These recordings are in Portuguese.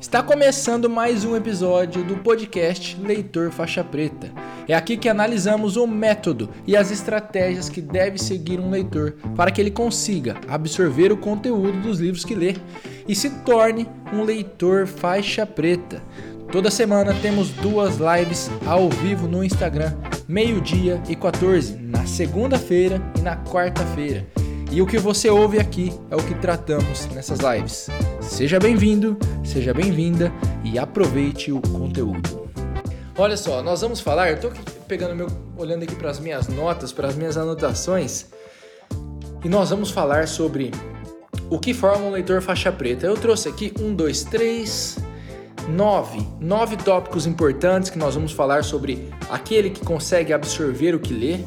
Está começando mais um episódio do podcast Leitor Faixa Preta. É aqui que analisamos o método e as estratégias que deve seguir um leitor para que ele consiga absorver o conteúdo dos livros que lê e se torne um leitor faixa preta. Toda semana temos duas lives ao vivo no Instagram, meio-dia e 14, na segunda-feira e na quarta-feira. E o que você ouve aqui é o que tratamos nessas lives. Seja bem-vindo, seja bem-vinda e aproveite o conteúdo. Olha só, nós vamos falar, estou pegando meu, olhando aqui para as minhas notas, para as minhas anotações, e nós vamos falar sobre o que forma um leitor faixa preta. Eu trouxe aqui um, dois, três, nove, nove tópicos importantes que nós vamos falar sobre aquele que consegue absorver o que lê.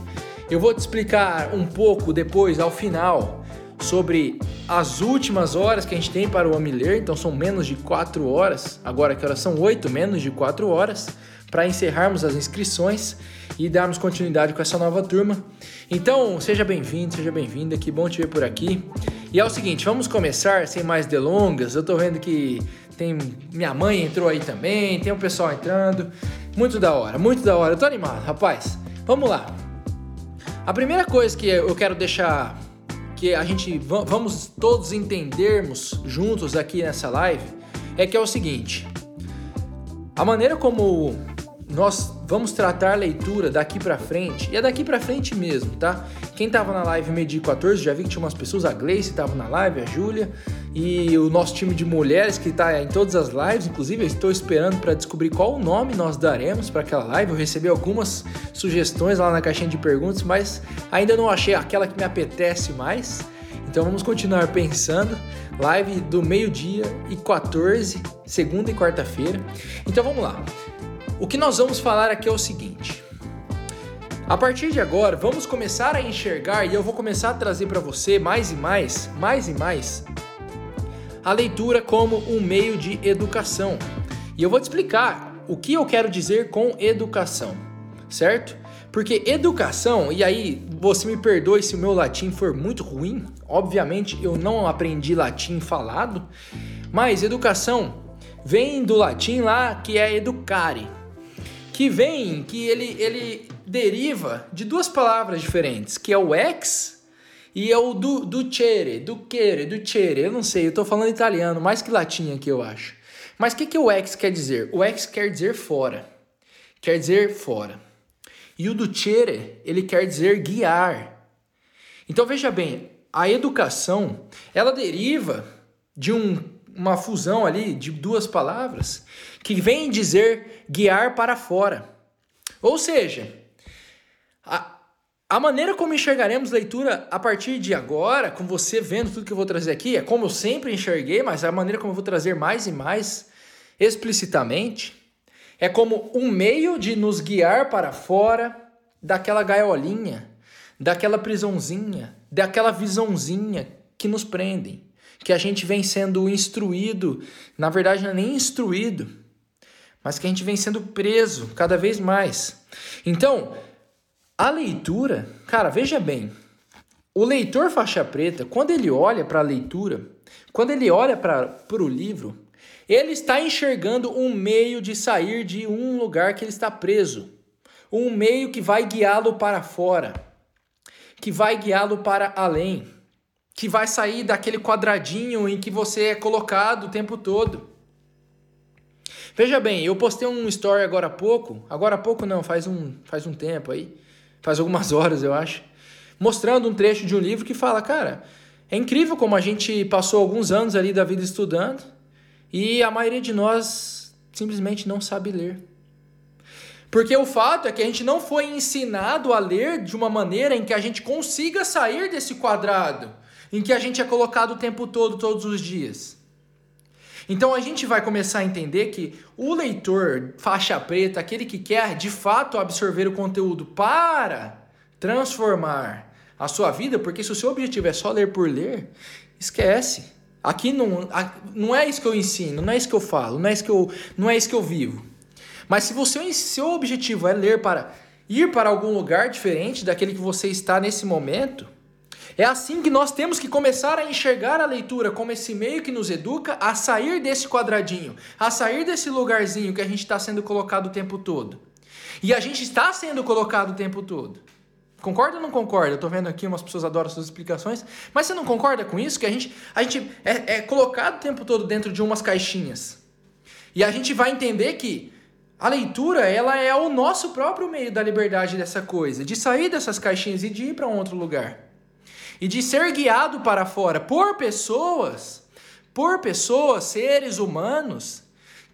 Eu vou te explicar um pouco depois, ao final, sobre as últimas horas que a gente tem para o homem ler, então são menos de 4 horas, agora que horas são 8, menos de 4 horas, para encerrarmos as inscrições e darmos continuidade com essa nova turma. Então, seja bem-vindo, seja bem-vinda, que bom te ver por aqui. E é o seguinte, vamos começar sem mais delongas. Eu tô vendo que tem minha mãe entrou aí também, tem um pessoal entrando. Muito da hora, muito da hora. Eu tô animado, rapaz. Vamos lá. A primeira coisa que eu quero deixar que a gente vamos todos entendermos juntos aqui nessa live é que é o seguinte: a maneira como nós vamos tratar leitura daqui para frente, e é daqui para frente mesmo, tá? Quem tava na live Medi 14, já vi que tinha umas pessoas, a Gleice tava na live, a Júlia, e o nosso time de mulheres que tá em todas as lives, inclusive eu estou esperando para descobrir qual o nome nós daremos para aquela live. Eu recebi algumas sugestões lá na caixinha de perguntas, mas ainda não achei aquela que me apetece mais. Então vamos continuar pensando. Live do meio-dia e 14, segunda e quarta-feira. Então vamos lá. O que nós vamos falar aqui é o seguinte. A partir de agora, vamos começar a enxergar e eu vou começar a trazer para você mais e mais, mais e mais a leitura como um meio de educação. E eu vou te explicar o que eu quero dizer com educação, certo? Porque educação, e aí você me perdoe se o meu latim for muito ruim, obviamente eu não aprendi latim falado, mas educação vem do latim lá que é educare, que vem, que ele, ele deriva de duas palavras diferentes, que é o ex e é o do, do cere, do quere, do cere. Eu não sei, eu tô falando italiano, mais que latim aqui, eu acho. Mas o que, que o ex quer dizer? O ex quer dizer fora. Quer dizer fora. E o do cere, ele quer dizer guiar. Então veja bem, a educação, ela deriva de um, uma fusão ali de duas palavras que vem dizer guiar para fora. Ou seja, a, a maneira como enxergaremos leitura a partir de agora, com você vendo tudo que eu vou trazer aqui, é como eu sempre enxerguei, mas é a maneira como eu vou trazer mais e mais explicitamente, é como um meio de nos guiar para fora daquela gaiolinha, daquela prisãozinha, daquela visãozinha que nos prendem, que a gente vem sendo instruído, na verdade não é nem instruído, mas que a gente vem sendo preso cada vez mais. Então, a leitura, cara, veja bem. O leitor faixa preta, quando ele olha para a leitura, quando ele olha para o livro, ele está enxergando um meio de sair de um lugar que ele está preso. Um meio que vai guiá-lo para fora, que vai guiá-lo para além, que vai sair daquele quadradinho em que você é colocado o tempo todo. Veja bem, eu postei um story agora há pouco, agora há pouco não, faz um, faz um tempo aí, faz algumas horas, eu acho, mostrando um trecho de um livro que fala, cara, é incrível como a gente passou alguns anos ali da vida estudando e a maioria de nós simplesmente não sabe ler. Porque o fato é que a gente não foi ensinado a ler de uma maneira em que a gente consiga sair desse quadrado em que a gente é colocado o tempo todo, todos os dias. Então a gente vai começar a entender que o leitor faixa preta, aquele que quer de fato absorver o conteúdo para transformar a sua vida, porque se o seu objetivo é só ler por ler, esquece. Aqui não, não é isso que eu ensino, não é isso que eu falo, não é isso que eu, não é isso que eu vivo. Mas se você seu objetivo é ler para ir para algum lugar diferente daquele que você está nesse momento, É assim que nós temos que começar a enxergar a leitura como esse meio que nos educa a sair desse quadradinho, a sair desse lugarzinho que a gente está sendo colocado o tempo todo. E a gente está sendo colocado o tempo todo. Concorda ou não concorda? Eu tô vendo aqui umas pessoas adoram suas explicações, mas você não concorda com isso? Que a gente, a gente é, é colocado o tempo todo dentro de umas caixinhas. E a gente vai entender que a leitura, ela é o nosso próprio meio da liberdade dessa coisa, de sair dessas caixinhas e de ir para um outro lugar. E de ser guiado para fora por pessoas, por pessoas, seres humanos,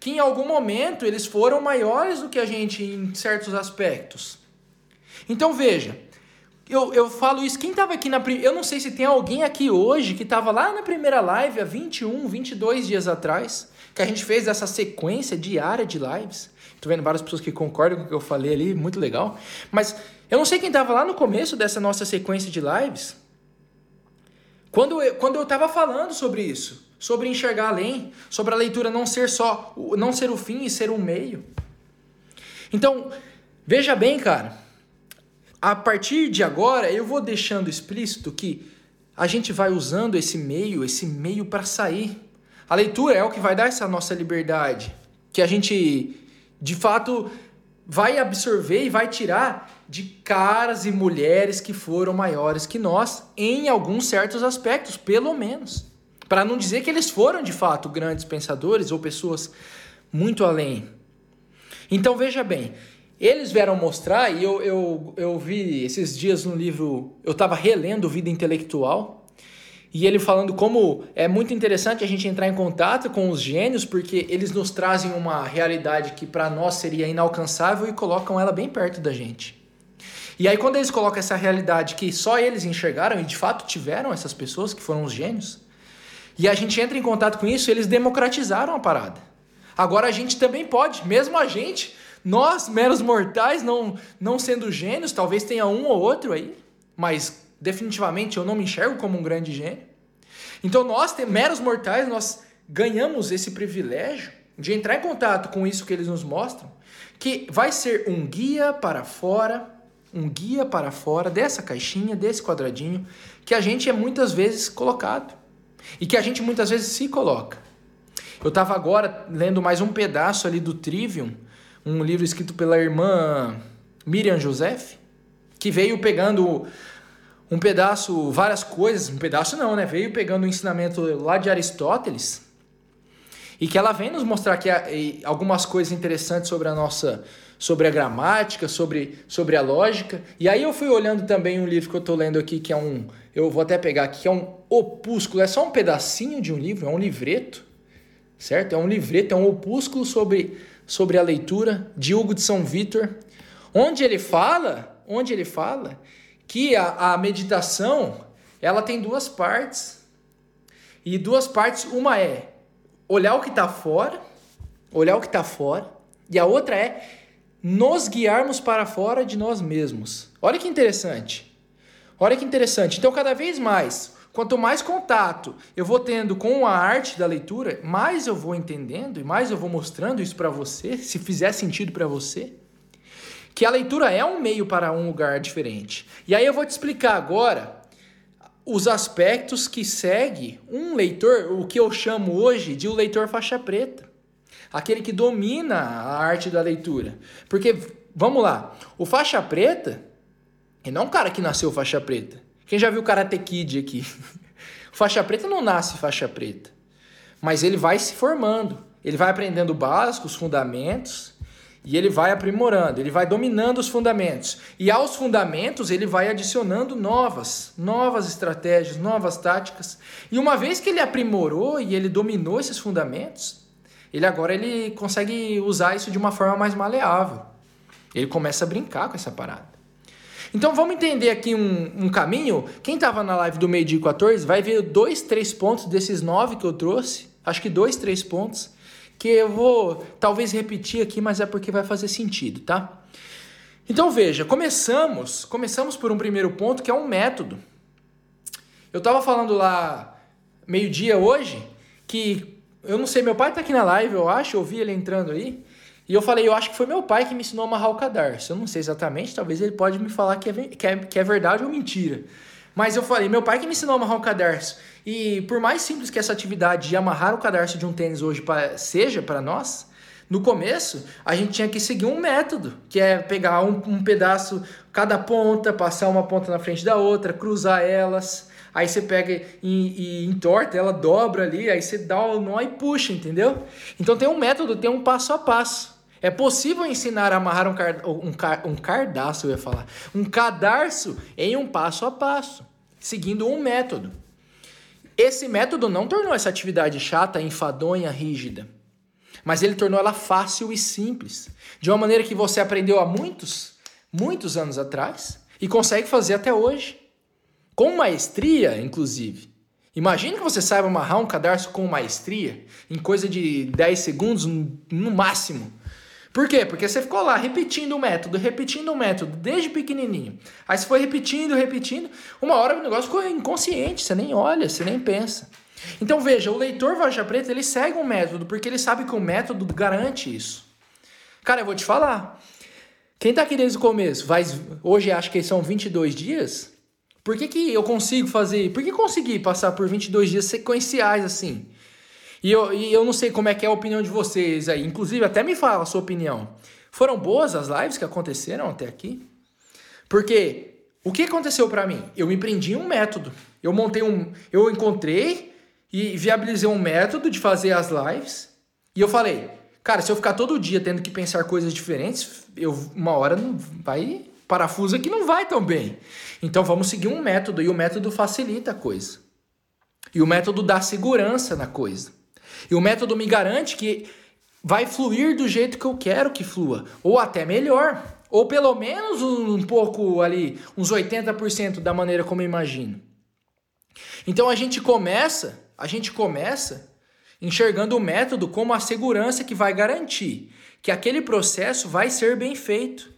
que em algum momento eles foram maiores do que a gente em certos aspectos. Então veja, eu, eu falo isso, quem estava aqui na Eu não sei se tem alguém aqui hoje que estava lá na primeira live há 21, 22 dias atrás, que a gente fez essa sequência diária de lives. Tô vendo várias pessoas que concordam com o que eu falei ali, muito legal. Mas eu não sei quem estava lá no começo dessa nossa sequência de lives. Quando eu, quando eu estava falando sobre isso, sobre enxergar além, sobre a leitura não ser só, não ser o fim e ser um meio. Então, veja bem, cara a partir de agora eu vou deixando explícito que a gente vai usando esse meio, esse meio para sair. A leitura é o que vai dar essa nossa liberdade, que a gente de fato vai absorver e vai tirar de caras e mulheres que foram maiores que nós em alguns certos aspectos, pelo menos. Para não dizer que eles foram de fato grandes pensadores ou pessoas muito além. Então veja bem, eles vieram mostrar, e eu, eu, eu vi esses dias no livro, eu estava relendo Vida Intelectual, e ele falando como é muito interessante a gente entrar em contato com os gênios, porque eles nos trazem uma realidade que para nós seria inalcançável e colocam ela bem perto da gente. E aí, quando eles colocam essa realidade que só eles enxergaram, e de fato tiveram essas pessoas que foram os gênios, e a gente entra em contato com isso, eles democratizaram a parada. Agora a gente também pode, mesmo a gente, nós, meros mortais, não, não sendo gênios, talvez tenha um ou outro aí, mas definitivamente eu não me enxergo como um grande gênio. Então nós, meros mortais, nós ganhamos esse privilégio de entrar em contato com isso que eles nos mostram, que vai ser um guia para fora, um guia para fora dessa caixinha, desse quadradinho, que a gente é muitas vezes colocado e que a gente muitas vezes se coloca. Eu estava agora lendo mais um pedaço ali do Trivium, um livro escrito pela irmã Miriam Joseph, que veio pegando um pedaço, várias coisas, um pedaço não, né? Veio pegando o ensinamento lá de Aristóteles e que ela vem nos mostrar que algumas coisas interessantes sobre a nossa sobre a gramática, sobre, sobre a lógica. E aí eu fui olhando também um livro que eu estou lendo aqui, que é um. Eu vou até pegar aqui, que é um opúsculo, é só um pedacinho de um livro, é um livreto, certo? É um livreto, é um opúsculo sobre sobre a leitura de Hugo de São Vitor, onde ele fala, onde ele fala que a, a meditação ela tem duas partes. E duas partes, uma é olhar o que está fora, olhar o que está fora, e a outra é nos guiarmos para fora de nós mesmos. Olha que interessante. Olha que interessante. Então, cada vez mais, Quanto mais contato eu vou tendo com a arte da leitura, mais eu vou entendendo e mais eu vou mostrando isso para você, se fizer sentido para você, que a leitura é um meio para um lugar diferente. E aí eu vou te explicar agora os aspectos que segue um leitor, o que eu chamo hoje de o um leitor faixa preta. Aquele que domina a arte da leitura. Porque, vamos lá, o faixa preta, ele não é um cara que nasceu faixa preta. Quem já viu Karate Kid aqui? O faixa preta não nasce faixa preta, mas ele vai se formando. Ele vai aprendendo o básico, os fundamentos, e ele vai aprimorando, ele vai dominando os fundamentos. E aos fundamentos ele vai adicionando novas, novas estratégias, novas táticas. E uma vez que ele aprimorou e ele dominou esses fundamentos, ele agora ele consegue usar isso de uma forma mais maleável. Ele começa a brincar com essa parada. Então vamos entender aqui um, um caminho. Quem estava na live do meio-dia 14 vai ver dois, três pontos desses nove que eu trouxe. Acho que dois, três pontos. Que eu vou talvez repetir aqui, mas é porque vai fazer sentido, tá? Então veja, começamos, começamos por um primeiro ponto que é um método. Eu estava falando lá meio-dia hoje que eu não sei, meu pai está aqui na live, eu acho, eu vi ele entrando aí. E eu falei, eu acho que foi meu pai que me ensinou a amarrar o cadarço. Eu não sei exatamente, talvez ele pode me falar que é, que é, que é verdade ou mentira. Mas eu falei, meu pai que me ensinou a amarrar um cadarço. E por mais simples que essa atividade de amarrar o cadarço de um tênis hoje pra, seja para nós, no começo a gente tinha que seguir um método, que é pegar um, um pedaço, cada ponta, passar uma ponta na frente da outra, cruzar elas. Aí você pega e, e entorta, ela dobra ali, aí você dá o nó e puxa, entendeu? Então tem um método, tem um passo a passo. É possível ensinar a amarrar um, car um, car um cardaço, eu ia falar, um cadarço em um passo a passo, seguindo um método. Esse método não tornou essa atividade chata, enfadonha, rígida, mas ele tornou ela fácil e simples, de uma maneira que você aprendeu há muitos, muitos anos atrás e consegue fazer até hoje, com maestria, inclusive. Imagine que você saiba amarrar um cadarço com maestria, em coisa de 10 segundos no máximo. Por quê? Porque você ficou lá repetindo o método, repetindo o método, desde pequenininho. Aí você foi repetindo, repetindo. Uma hora o negócio ficou inconsciente, você nem olha, você nem pensa. Então veja, o leitor Varja Preta, ele segue um método, porque ele sabe que o método garante isso. Cara, eu vou te falar. Quem tá aqui desde o começo, vai, hoje acho que são 22 dias, por que, que eu consigo fazer, por que consegui passar por 22 dias sequenciais assim? E eu, e eu não sei como é que é a opinião de vocês aí. Inclusive, até me fala a sua opinião. Foram boas as lives que aconteceram até aqui? Porque o que aconteceu para mim? Eu me prendi em um método. Eu montei um. Eu encontrei e viabilizei um método de fazer as lives. E eu falei, cara, se eu ficar todo dia tendo que pensar coisas diferentes, eu, uma hora não vai. Parafuso aqui não vai tão bem. Então vamos seguir um método. E o método facilita a coisa. E o método dá segurança na coisa. E o método me garante que vai fluir do jeito que eu quero que flua, ou até melhor, ou pelo menos um, pouco ali, uns 80% da maneira como eu imagino. Então a gente começa, a gente começa enxergando o método como a segurança que vai garantir que aquele processo vai ser bem feito.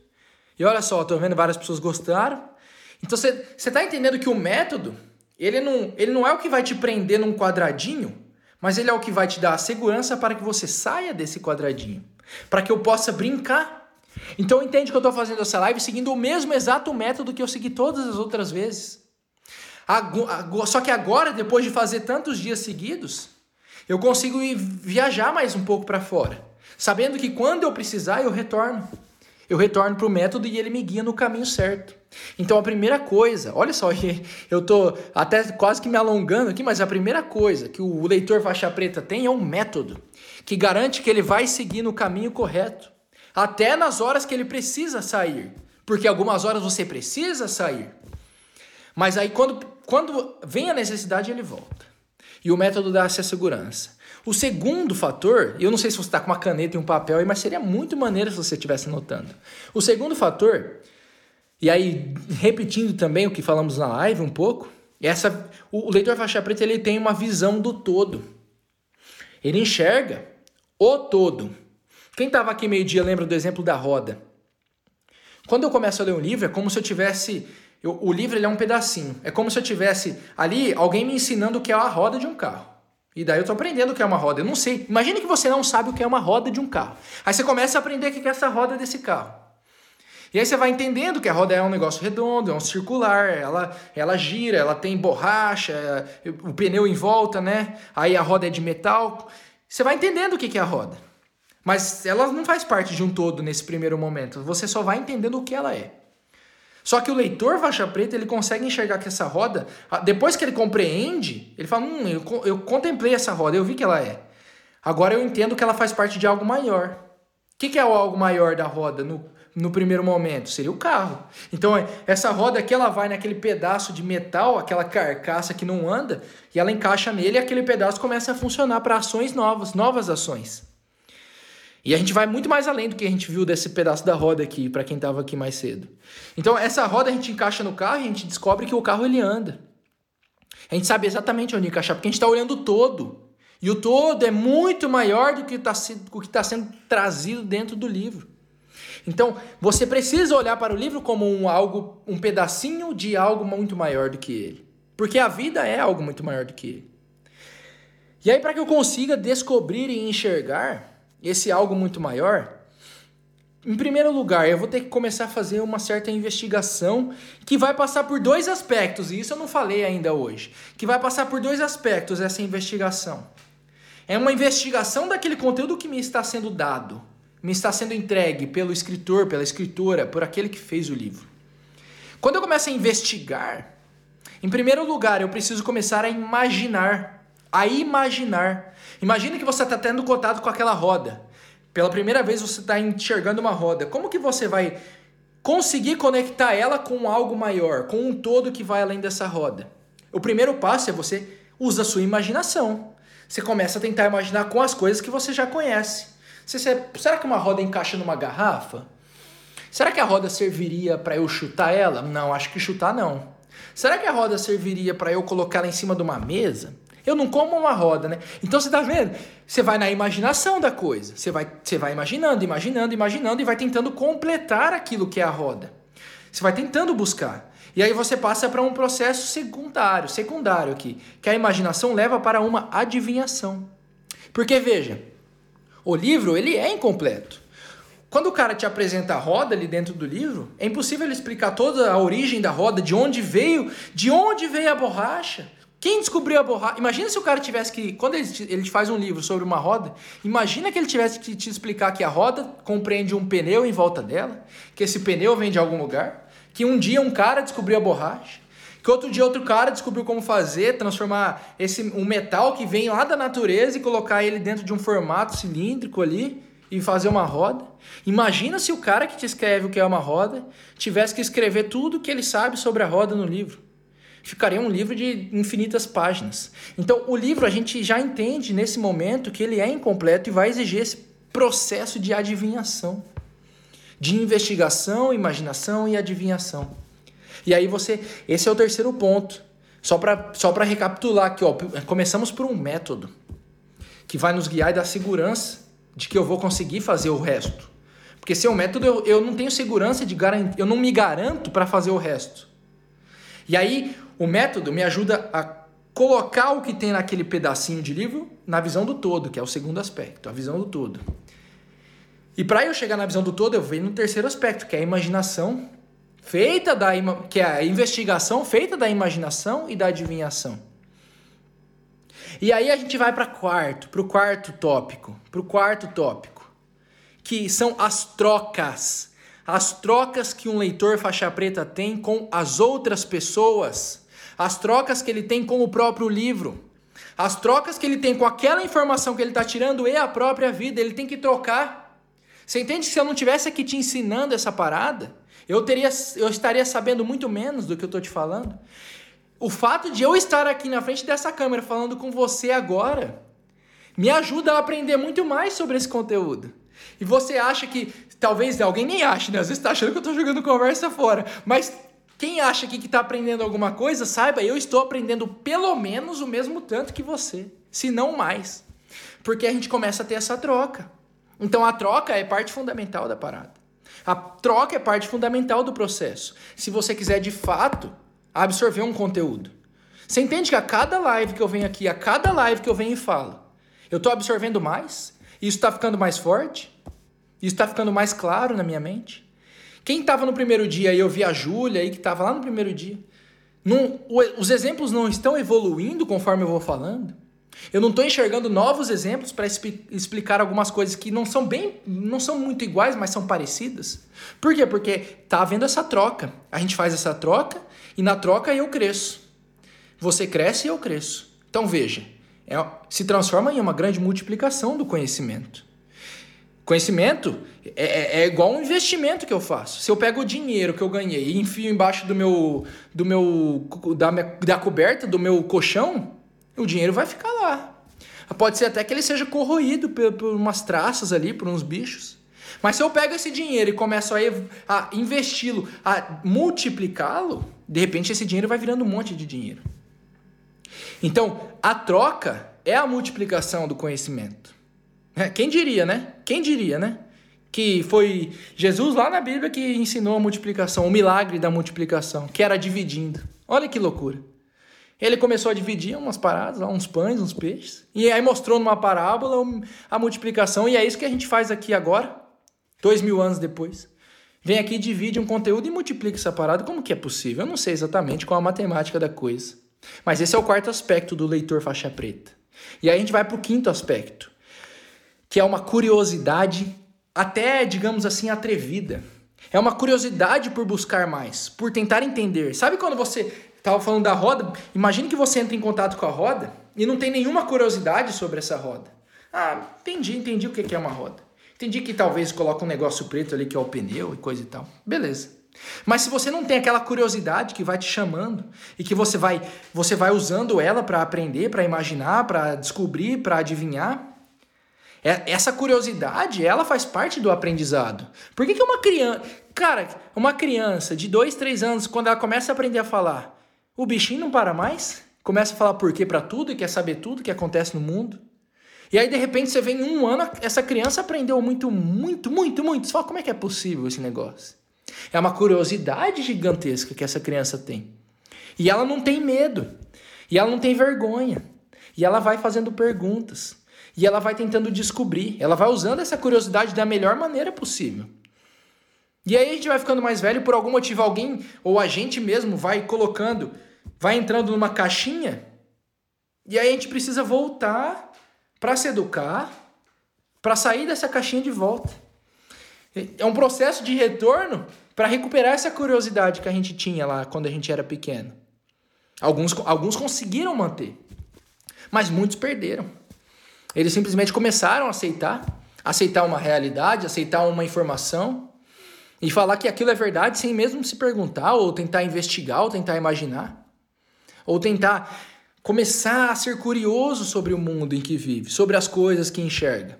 E olha só, estou vendo várias pessoas gostaram. Então você está entendendo que o método, ele não, ele não é o que vai te prender num quadradinho mas ele é o que vai te dar a segurança para que você saia desse quadradinho, para que eu possa brincar. Então entende que eu estou fazendo essa live seguindo o mesmo exato método que eu segui todas as outras vezes. Só que agora, depois de fazer tantos dias seguidos, eu consigo viajar mais um pouco para fora, sabendo que quando eu precisar eu retorno eu retorno para o método e ele me guia no caminho certo. Então a primeira coisa, olha só, eu estou até quase que me alongando aqui, mas a primeira coisa que o leitor faixa preta tem é um método que garante que ele vai seguir no caminho correto, até nas horas que ele precisa sair, porque algumas horas você precisa sair. Mas aí quando, quando vem a necessidade, ele volta. E o método dá essa segurança. O segundo fator, eu não sei se você está com uma caneta e um papel aí, mas seria muito maneiro se você estivesse anotando. O segundo fator, e aí repetindo também o que falamos na live um pouco, essa, o, leitor faixa preta ele tem uma visão do todo. Ele enxerga o todo. Quem estava aqui meio-dia lembra do exemplo da roda. Quando eu começo a ler um livro, é como se eu tivesse. Eu, o livro ele é um pedacinho. É como se eu tivesse ali alguém me ensinando o que é a roda de um carro. E daí eu tô aprendendo o que é uma roda. Eu não sei. Imagine que você não sabe o que é uma roda de um carro. Aí você começa a aprender o que é essa roda desse carro. E aí você vai entendendo que a roda é um negócio redondo, é um circular, ela, ela gira, ela tem borracha, o pneu em volta, né? Aí a roda é de metal. Você vai entendendo o que é a roda. Mas ela não faz parte de um todo nesse primeiro momento. Você só vai entendendo o que ela é. Só que o leitor faixa preta, ele consegue enxergar que essa roda, depois que ele compreende, ele fala, hum, eu, eu contemplei essa roda, eu vi que ela é. Agora eu entendo que ela faz parte de algo maior. O que, que é o algo maior da roda no, no primeiro momento? Seria o carro. Então, essa roda aqui, ela vai naquele pedaço de metal, aquela carcaça que não anda, e ela encaixa nele e aquele pedaço começa a funcionar para ações novas, novas ações. E a gente vai muito mais além do que a gente viu desse pedaço da roda aqui, para quem estava aqui mais cedo. Então, essa roda a gente encaixa no carro e a gente descobre que o carro ele anda. A gente sabe exatamente onde encaixar, porque a gente está olhando o todo. E o todo é muito maior do que está tá sendo trazido dentro do livro. Então, você precisa olhar para o livro como um algo, um pedacinho de algo muito maior do que ele. Porque a vida é algo muito maior do que ele. E aí, para que eu consiga descobrir e enxergar esse algo muito maior, Em primeiro lugar, eu vou ter que começar a fazer uma certa investigação que vai passar por dois aspectos, e isso eu não falei ainda hoje. Que vai passar por dois aspectos essa investigação. É uma investigação daquele conteúdo que me está sendo dado, me está sendo entregue pelo escritor, pela escritora, por aquele que fez o livro. Quando eu começo a investigar, em primeiro lugar, eu preciso começar a imaginar. A imaginar. Imagina que você está tendo contato com aquela roda. Pela primeira vez você está enxergando uma roda. Como que você vai conseguir conectar ela com algo maior, com um todo que vai além dessa roda? O primeiro passo é você usa a sua imaginação. Você começa a tentar imaginar com as coisas que você já conhece. Você, será que uma roda encaixa numa garrafa? Será que a roda serviria para eu chutar ela? Não, acho que chutar não. Será que a roda serviria para eu colocar ela em cima de uma mesa? Eu não como uma roda, né? Então você tá vendo? Você vai na imaginação da coisa. Você vai, você vai imaginando, imaginando, imaginando e vai tentando completar aquilo que é a roda. Você vai tentando buscar. E aí você passa para um processo secundário, secundário aqui, que a imaginação leva para uma adivinhação. Porque veja, o livro ele é incompleto. Quando o cara te apresenta a roda ali dentro do livro, é impossível ele explicar toda a origem da roda, de onde veio, de onde veio a borracha. Quem descobriu a borracha? Imagina se o cara tivesse que. Quando ele, ele faz um livro sobre uma roda, imagina que ele tivesse que te explicar que a roda compreende um pneu em volta dela, que esse pneu vem de algum lugar, que um dia um cara descobriu a borracha, que outro dia outro cara descobriu como fazer, transformar esse um metal que vem lá da natureza e colocar ele dentro de um formato cilíndrico ali e fazer uma roda. Imagina se o cara que te escreve o que é uma roda tivesse que escrever tudo que ele sabe sobre a roda no livro. Ficaria um livro de infinitas páginas. Então, o livro a gente já entende nesse momento que ele é incompleto e vai exigir esse processo de adivinhação, de investigação, imaginação e adivinhação. E aí você, esse é o terceiro ponto. Só para só recapitular aqui, ó, começamos por um método que vai nos guiar e dar segurança de que eu vou conseguir fazer o resto. Porque sem o método eu, eu não tenho segurança de garantir, eu não me garanto para fazer o resto. E aí o método me ajuda a colocar o que tem naquele pedacinho de livro na visão do todo, que é o segundo aspecto, a visão do todo. E para eu chegar na visão do todo, eu venho no terceiro aspecto, que é a imaginação feita da que é a investigação feita da imaginação e da adivinhação. E aí a gente vai para quarto, para o quarto tópico, para o quarto tópico, que são as trocas, as trocas que um leitor faixa preta tem com as outras pessoas, as trocas que ele tem com o próprio livro, as trocas que ele tem com aquela informação que ele está tirando e a própria vida, ele tem que trocar. Você entende que se eu não tivesse aqui te ensinando essa parada, eu teria, eu estaria sabendo muito menos do que eu estou te falando. O fato de eu estar aqui na frente dessa câmera falando com você agora me ajuda a aprender muito mais sobre esse conteúdo. E você acha que, talvez alguém nem ache, né? Às vezes está achando que eu estou jogando conversa fora. Mas quem acha aqui que está aprendendo alguma coisa, saiba, eu estou aprendendo pelo menos o mesmo tanto que você, se não mais. Porque a gente começa a ter essa troca. Então a troca é parte fundamental da parada. A troca é parte fundamental do processo. Se você quiser de fato absorver um conteúdo. Você entende que a cada live que eu venho aqui, a cada live que eu venho e falo, eu estou absorvendo mais? Isso está ficando mais forte? Isso está ficando mais claro na minha mente? Quem estava no primeiro dia e eu vi a Júlia aí que estava lá no primeiro dia, não, os exemplos não estão evoluindo conforme eu vou falando? Eu não estou enxergando novos exemplos para explicar algumas coisas que não são bem, não são muito iguais, mas são parecidas. Por quê? Porque tá havendo essa troca. A gente faz essa troca e na troca eu cresço. Você cresce e eu cresço. Então veja, é, se transforma em uma grande multiplicação do conhecimento. Conhecimento é, é, é, igual um investimento que eu faço. Se eu pego o dinheiro que eu ganhei e enfio embaixo do meu, do meu da, da coberta do meu colchão, o dinheiro vai ficar lá. Pode ser até que ele seja corroído por, por umas traças ali, por uns bichos. Mas se eu pego esse dinheiro e começo a, a investi-lo, a multiplicá-lo, de repente esse dinheiro vai virando um monte de dinheiro. Então, a troca é a multiplicação do conhecimento. É, quem diria, né? Quem diria, né? Que foi Jesus lá na Bíblia que ensinou a multiplicação, o milagre da multiplicação, que era dividindo. Olha que loucura. Ele começou a dividir umas paradas, uns pães, uns peixes, e aí mostrou numa parábola a multiplicação, e é isso que a gente faz aqui agora. dois mil anos depois. Vem aqui, divide um conteúdo e multiplica essa parada. Como que é possível? Eu não sei exatamente qual a matemática da coisa. Mas esse é o quarto aspecto do leitor faixa preta. E aí a gente vai para o quinto aspecto, que é uma curiosidade até, digamos assim, atrevida. É uma curiosidade por buscar mais, por tentar entender. Sabe quando você estava falando da roda? Imagine que você entra em contato com a roda e não tem nenhuma curiosidade sobre essa roda. Ah, entendi, entendi o que é uma roda. Entendi que talvez coloque um negócio preto ali que é o pneu e coisa e tal. Beleza. Mas se você não tem aquela curiosidade que vai te chamando e que você vai você vai usando ela para aprender, para imaginar, para descobrir, para adivinhar, essa curiosidade, ela faz parte do aprendizado. Por que, que uma criança. Cara, uma criança de 2, 3 anos, quando ela começa a aprender a falar, o bichinho não para mais? Começa a falar porquê para tudo e quer saber tudo que acontece no mundo. E aí, de repente, você vem em um ano, essa criança aprendeu muito, muito, muito, muito. Você fala, como é que é possível esse negócio? É uma curiosidade gigantesca que essa criança tem. E ela não tem medo. E ela não tem vergonha. E ela vai fazendo perguntas. E ela vai tentando descobrir. Ela vai usando essa curiosidade da melhor maneira possível. E aí a gente vai ficando mais velho, por algum motivo alguém ou a gente mesmo vai colocando, vai entrando numa caixinha. E aí a gente precisa voltar para se educar, para sair dessa caixinha de volta. É um processo de retorno para recuperar essa curiosidade que a gente tinha lá quando a gente era pequeno. Alguns, alguns conseguiram manter, mas muitos perderam. Eles simplesmente começaram a aceitar, aceitar uma realidade, aceitar uma informação e falar que aquilo é verdade sem mesmo se perguntar, ou tentar investigar, ou tentar imaginar, ou tentar começar a ser curioso sobre o mundo em que vive, sobre as coisas que enxerga.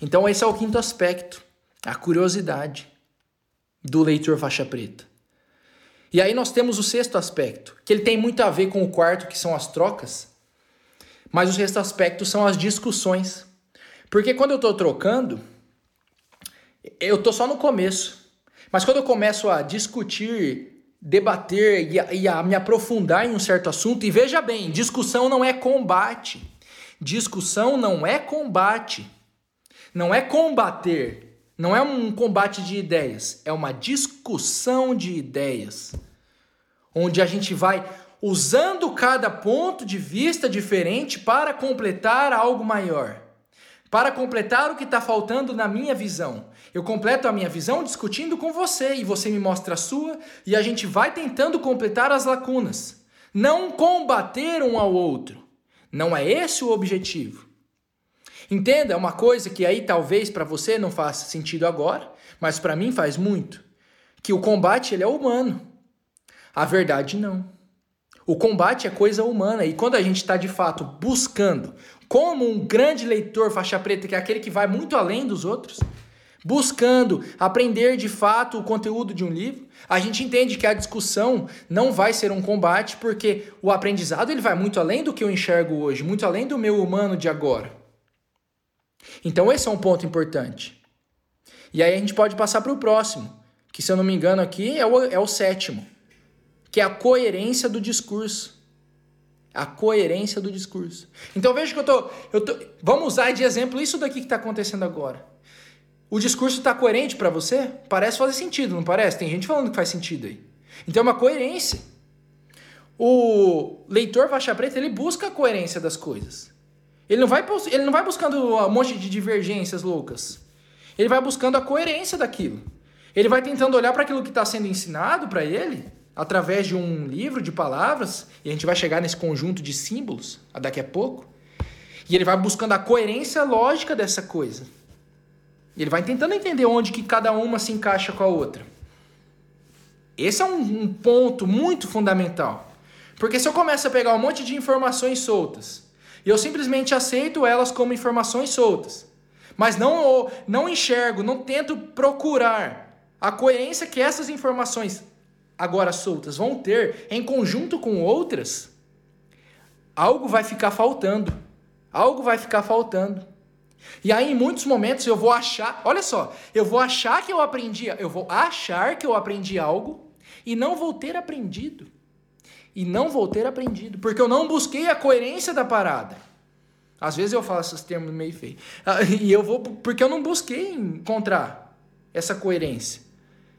Então, esse é o quinto aspecto, a curiosidade do leitor faixa preta. E aí nós temos o sexto aspecto, que ele tem muito a ver com o quarto, que são as trocas, mas o sexto aspecto são as discussões. Porque quando eu estou trocando, eu estou só no começo. Mas quando eu começo a discutir debater e a, e a me aprofundar em um certo assunto. E veja bem, discussão não é combate. Discussão não é combate. Não é combater. Não é um combate de ideias. É uma discussão de ideias. Onde a gente vai usando cada ponto de vista diferente para completar algo maior. Para completar o que está faltando na minha visão. Eu completo a minha visão discutindo com você e você me mostra a sua e a gente vai tentando completar as lacunas. Não combater um ao outro. Não é esse o objetivo. Entenda, é uma coisa que aí talvez para você não faça sentido agora, mas para mim faz muito, que o combate ele é humano. A verdade não. O combate é coisa humana e quando a gente está de fato buscando, como um grande leitor faixa preta, que é aquele que vai muito além dos outros, buscando aprender de fato o conteúdo de um livro, a gente entende que a discussão não vai ser um combate, porque o aprendizado ele vai muito além do que eu enxergo hoje, muito além do meu humano de agora. Então esse é um ponto importante. E aí a gente pode passar para o próximo, que se eu não me engano aqui é o, é o sétimo, que é a coerência do discurso. A coerência do discurso. Então veja que eu tô, eu tô. Vamos usar de exemplo isso daqui que está acontecendo agora. O discurso está coerente para você? Parece fazer sentido, não parece? Tem gente falando que faz sentido aí. Então é uma coerência. O leitor faixa preta, ele busca a coerência das coisas. Ele não vai, ele não vai buscando um monte de divergências loucas. Ele vai buscando a coerência daquilo. Ele vai tentando olhar para aquilo que está sendo ensinado para ele, através de um livro de palavras, e a gente vai chegar nesse conjunto de símbolos daqui a pouco. E ele vai buscando a coerência lógica dessa coisa. Ele vai tentando entender onde que cada uma se encaixa com a outra. Esse é um, um ponto muito fundamental. Porque se eu começo a pegar um monte de informações soltas e eu simplesmente aceito elas como informações soltas, mas não, não enxergo, não tento procurar a coerência que essas informações agora soltas vão ter em conjunto com outras, algo vai ficar faltando. Algo vai ficar faltando. E aí, em muitos momentos, eu vou achar, olha só, eu vou achar que eu aprendi, eu vou achar que eu aprendi algo e não vou ter aprendido. E não vou ter aprendido, porque eu não busquei a coerência da parada. Às vezes eu falo esses termos meio feios. Ah, e eu vou porque eu não busquei encontrar essa coerência?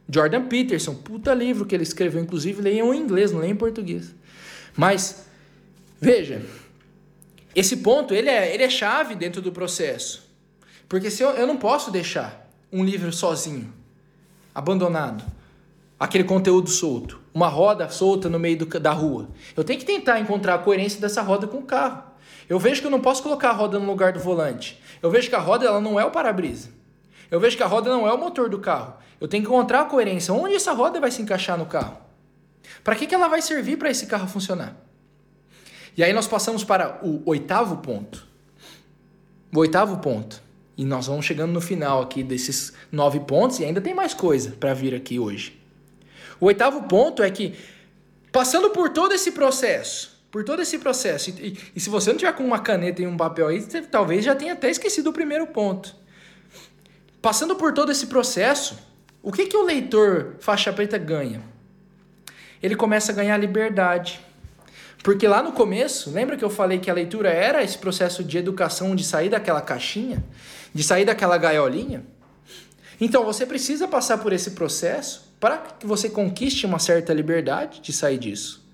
Jordan Peterson, puta livro que ele escreveu, inclusive leiam em inglês, não leiam em português. Mas, veja, esse ponto ele é, ele é chave dentro do processo. Porque se eu, eu não posso deixar um livro sozinho, abandonado, aquele conteúdo solto, uma roda solta no meio do, da rua. Eu tenho que tentar encontrar a coerência dessa roda com o carro. Eu vejo que eu não posso colocar a roda no lugar do volante. Eu vejo que a roda ela não é o para-brisa. Eu vejo que a roda não é o motor do carro. Eu tenho que encontrar a coerência. Onde essa roda vai se encaixar no carro? Para que, que ela vai servir para esse carro funcionar? E aí nós passamos para o oitavo ponto. O oitavo ponto. E nós vamos chegando no final aqui desses nove pontos e ainda tem mais coisa para vir aqui hoje. O oitavo ponto é que, passando por todo esse processo, por todo esse processo, e, e, se você não tiver com uma caneta e um papel aí, você talvez já tenha até esquecido o primeiro ponto. Passando por todo esse processo, o que, que o leitor faixa preta ganha? Ele começa a ganhar liberdade. Porque lá no começo, lembra que eu falei que a leitura era esse processo de educação, de sair daquela caixinha, de sair daquela gaiolinha? Então você precisa passar por esse processo para que você conquiste uma certa liberdade de sair disso.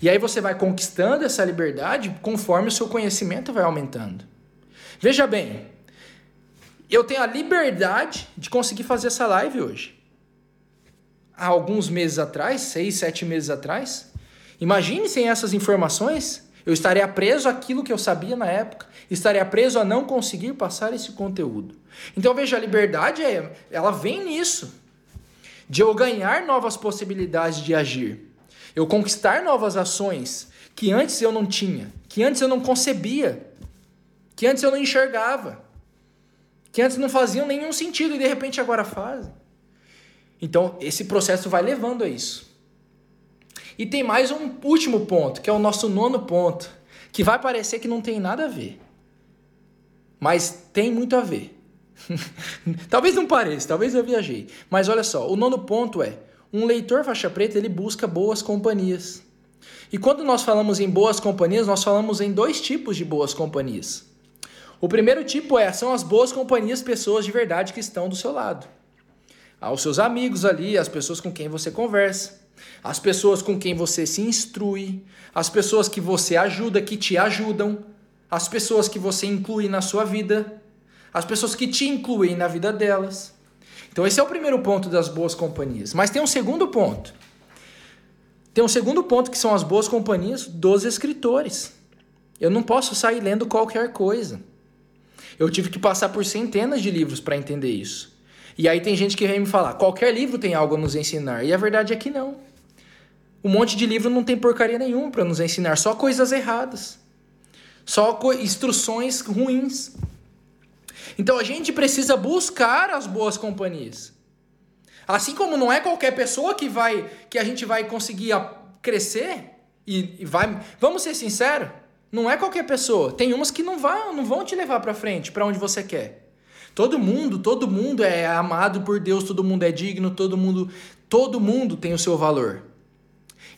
E aí você vai conquistando essa liberdade conforme o seu conhecimento vai aumentando. Veja bem, eu tenho a liberdade de conseguir fazer essa live hoje. Há alguns meses atrás, seis, sete meses atrás, imagine sem essas informações, eu estaria preso àquilo que eu sabia na época, estaria preso a não conseguir passar esse conteúdo. Então veja, a liberdade é, ela vem nisso, de eu ganhar novas possibilidades de agir, eu conquistar novas ações que antes eu não tinha, que antes eu não concebia, que antes eu não enxergava que antes não faziam nenhum sentido e de repente agora fazem. Então, esse processo vai levando a isso. E tem mais um último ponto, que é o nosso nono ponto, que vai parecer que não tem nada a ver. Mas tem muito a ver. talvez não pareça, talvez eu viajei. Mas olha só, o nono ponto é: um leitor faixa preta ele busca boas companhias. E quando nós falamos em boas companhias, nós falamos em dois tipos de boas companhias. O primeiro tipo é são as boas companhias, pessoas de verdade que estão do seu lado. Aos seus amigos ali, as pessoas com quem você conversa, as pessoas com quem você se instrui, as pessoas que você ajuda, que te ajudam, as pessoas que você inclui na sua vida, as pessoas que te incluem na vida delas. Então esse é o primeiro ponto das boas companhias. Mas tem um segundo ponto. Tem um segundo ponto que são as boas companhias dos escritores. Eu não posso sair lendo qualquer coisa. Eu tive que passar por centenas de livros para entender isso. E aí tem gente que vem me falar: qualquer livro tem algo a nos ensinar. E a verdade é que não. Um monte de livro não tem porcaria nenhuma para nos ensinar, só coisas erradas. Só instruções ruins. Então a gente precisa buscar as boas companhias. Assim como não é qualquer pessoa que vai que a gente vai conseguir crescer e, e vai, vamos ser sinceros, não é qualquer pessoa. Tem umas que não vão, não vão te levar para frente, para onde você quer. Todo mundo, todo mundo é amado por Deus, todo mundo é digno, todo mundo, todo mundo tem o seu valor.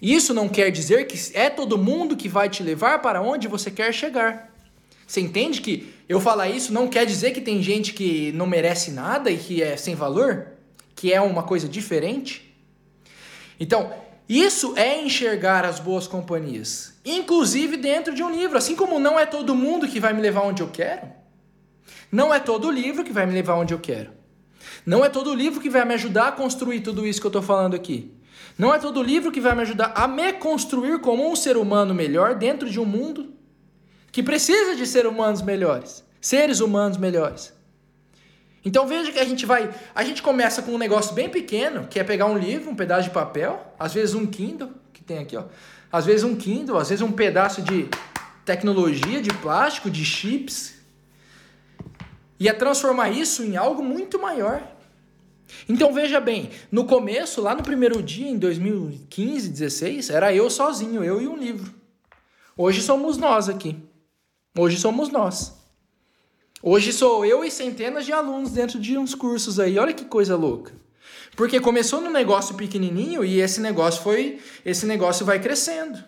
Isso não quer dizer que é todo mundo que vai te levar para onde você quer chegar. Você entende que eu falar isso não quer dizer que tem gente que não merece nada e que é sem valor? Que é uma coisa diferente? Então, isso é enxergar as boas companhias, inclusive dentro de um livro. Assim como não é todo mundo que vai me levar onde eu quero, não é todo livro que vai me levar onde eu quero. Não é todo livro que vai me ajudar a construir tudo isso que eu estou falando aqui. Não é todo livro que vai me ajudar a me construir como um ser humano melhor dentro de um mundo que precisa de seres humanos melhores, seres humanos melhores. Então veja que a gente vai, a gente começa com um negócio bem pequeno, que é pegar um livro, um pedaço de papel, às vezes um Kindle, que tem aqui, ó. Às vezes um Kindle, às vezes um pedaço de tecnologia, de plástico, de chips. E é transformar isso em algo muito maior. Então veja bem, no começo, lá no primeiro dia, em 2015, 16, era eu sozinho, eu e um livro. Hoje somos nós aqui. Hoje somos nós. Hoje sou eu e centenas de alunos dentro de uns cursos aí. Olha que coisa louca. Porque começou num negócio pequenininho e esse negócio foi, esse negócio vai crescendo.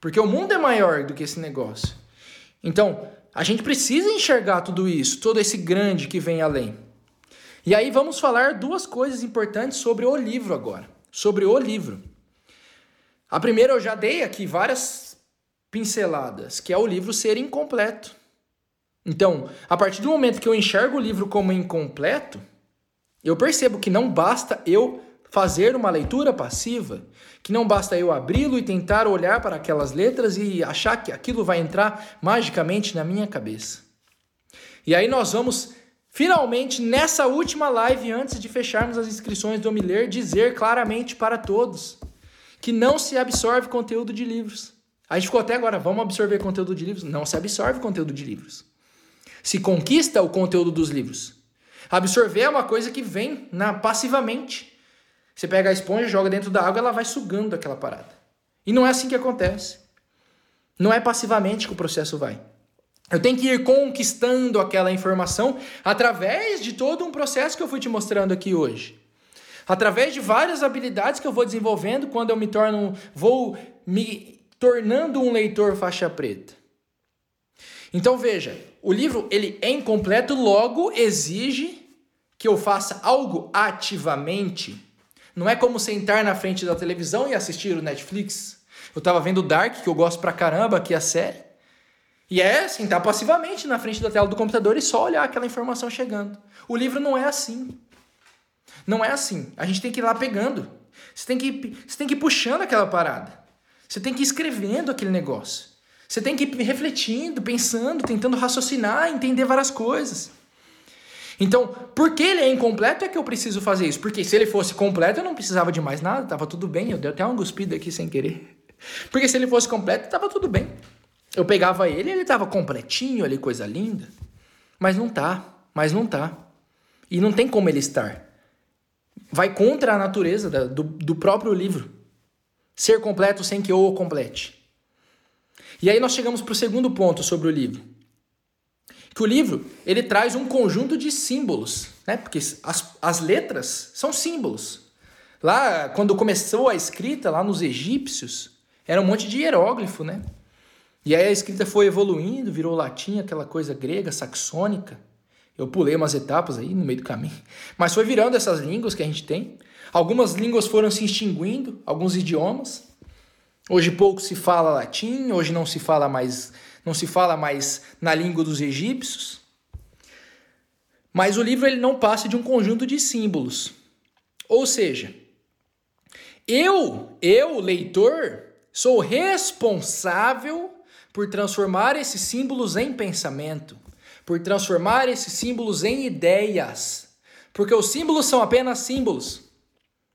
Porque o mundo é maior do que esse negócio. Então, a gente precisa enxergar tudo isso, todo esse grande que vem além. E aí vamos falar duas coisas importantes sobre o livro agora. Sobre o livro. A primeira eu já dei aqui várias pinceladas, que é o livro ser incompleto. Então, a partir do momento que eu enxergo o livro como incompleto, eu percebo que não basta eu fazer uma leitura passiva, que não basta eu abri-lo e tentar olhar para aquelas letras e achar que aquilo vai entrar magicamente na minha cabeça. E aí nós vamos finalmente nessa última live antes de fecharmos as inscrições do Miler dizer claramente para todos que não se absorve conteúdo de livros. A gente ficou até agora, vamos absorver conteúdo de livros? Não se absorve conteúdo de livros. Se conquista o conteúdo dos livros. Absorver é uma coisa que vem na, passivamente. Você pega a esponja, joga dentro da água, ela vai sugando aquela parada. E não é assim que acontece. Não é passivamente que o processo vai. Eu tenho que ir conquistando aquela informação através de todo um processo que eu fui te mostrando aqui hoje. Através de várias habilidades que eu vou desenvolvendo quando eu me torno, vou me tornando um leitor faixa preta. Então veja, o livro ele é incompleto, logo exige que eu faça algo ativamente. Não é como sentar na frente da televisão e assistir o Netflix. Eu estava vendo Dark, que eu gosto pra caramba aqui a série. E é sentar passivamente na frente da tela do computador e só olhar aquela informação chegando. O livro não é assim. Não é assim. A gente tem que ir lá pegando. Você tem que, você tem que ir puxando aquela parada. Você tem que ir escrevendo aquele negócio. Você tem que ir refletindo, pensando, tentando raciocinar, entender várias coisas. Então, por que ele é incompleto é que eu preciso fazer isso? Porque se ele fosse completo, eu não precisava de mais nada, tava tudo bem. Eu dei até uma cuspida aqui sem querer. Porque se ele fosse completo, tava tudo bem. Eu pegava ele, ele tava completinho ali, coisa linda. Mas não tá, mas não tá. E não tem como ele estar. Vai contra a natureza do, do próprio livro. Ser completo sem que eu o complete. E aí nós chegamos para o segundo ponto sobre o livro. Que o livro, ele traz um conjunto de símbolos, né? Porque as, as letras são símbolos. Lá, quando começou a escrita, lá nos egípcios, era um monte de hieróglifo, né? E aí a escrita foi evoluindo, virou latim, aquela coisa grega, saxônica. Eu pulei umas etapas aí no meio do caminho. Mas foi virando essas línguas que a gente tem. Algumas línguas foram se extinguindo, alguns idiomas. Hoje pouco se fala latim, hoje não se fala mais, não se fala mais na língua dos egípcios. Mas o livro ele não passa de um conjunto de símbolos. Ou seja, eu, eu, leitor, sou responsável por transformar esses símbolos em pensamento, por transformar esses símbolos em ideias. Porque os símbolos são apenas símbolos,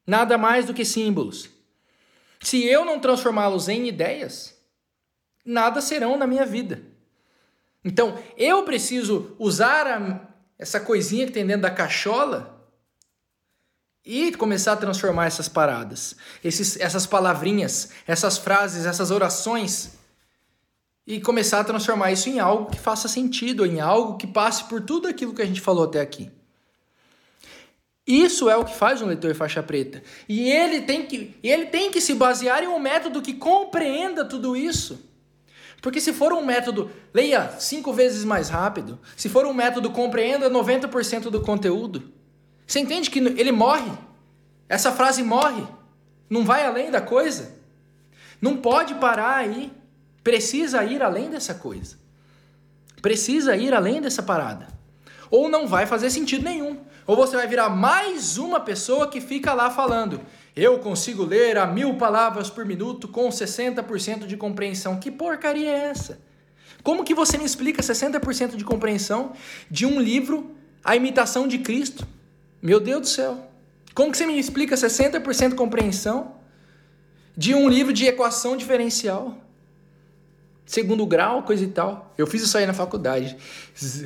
nada mais do que símbolos. Se eu não transformá-los em ideias, nada serão na minha vida. Então, eu preciso usar a, essa coisinha que tem dentro da cachola e começar a transformar essas paradas, esses, essas palavrinhas, essas frases, essas orações e começar a transformar isso em algo que faça sentido, em algo que passe por tudo aquilo que a gente falou até aqui. Isso é o que faz um leitor faixa preta. E ele tem que, ele tem que se basear em um método que compreenda tudo isso. Porque se for um método, leia cinco vezes mais rápido. Se for um método, compreenda 90% do conteúdo. Você entende que ele morre? Essa frase morre. Não vai além da coisa. Não pode parar aí. Precisa ir além dessa coisa. Precisa ir além dessa parada. Ou não vai fazer sentido nenhum. Ou você vai virar mais uma pessoa que fica lá falando: eu consigo ler a mil palavras por minuto com 60% de compreensão. Que porcaria é essa? Como que você me explica 60% de compreensão de um livro, A Imitação de Cristo? Meu Deus do céu. Como que você me explica 60% de compreensão de um livro de equação diferencial? Segundo grau, coisa e tal. Eu fiz isso aí na faculdade.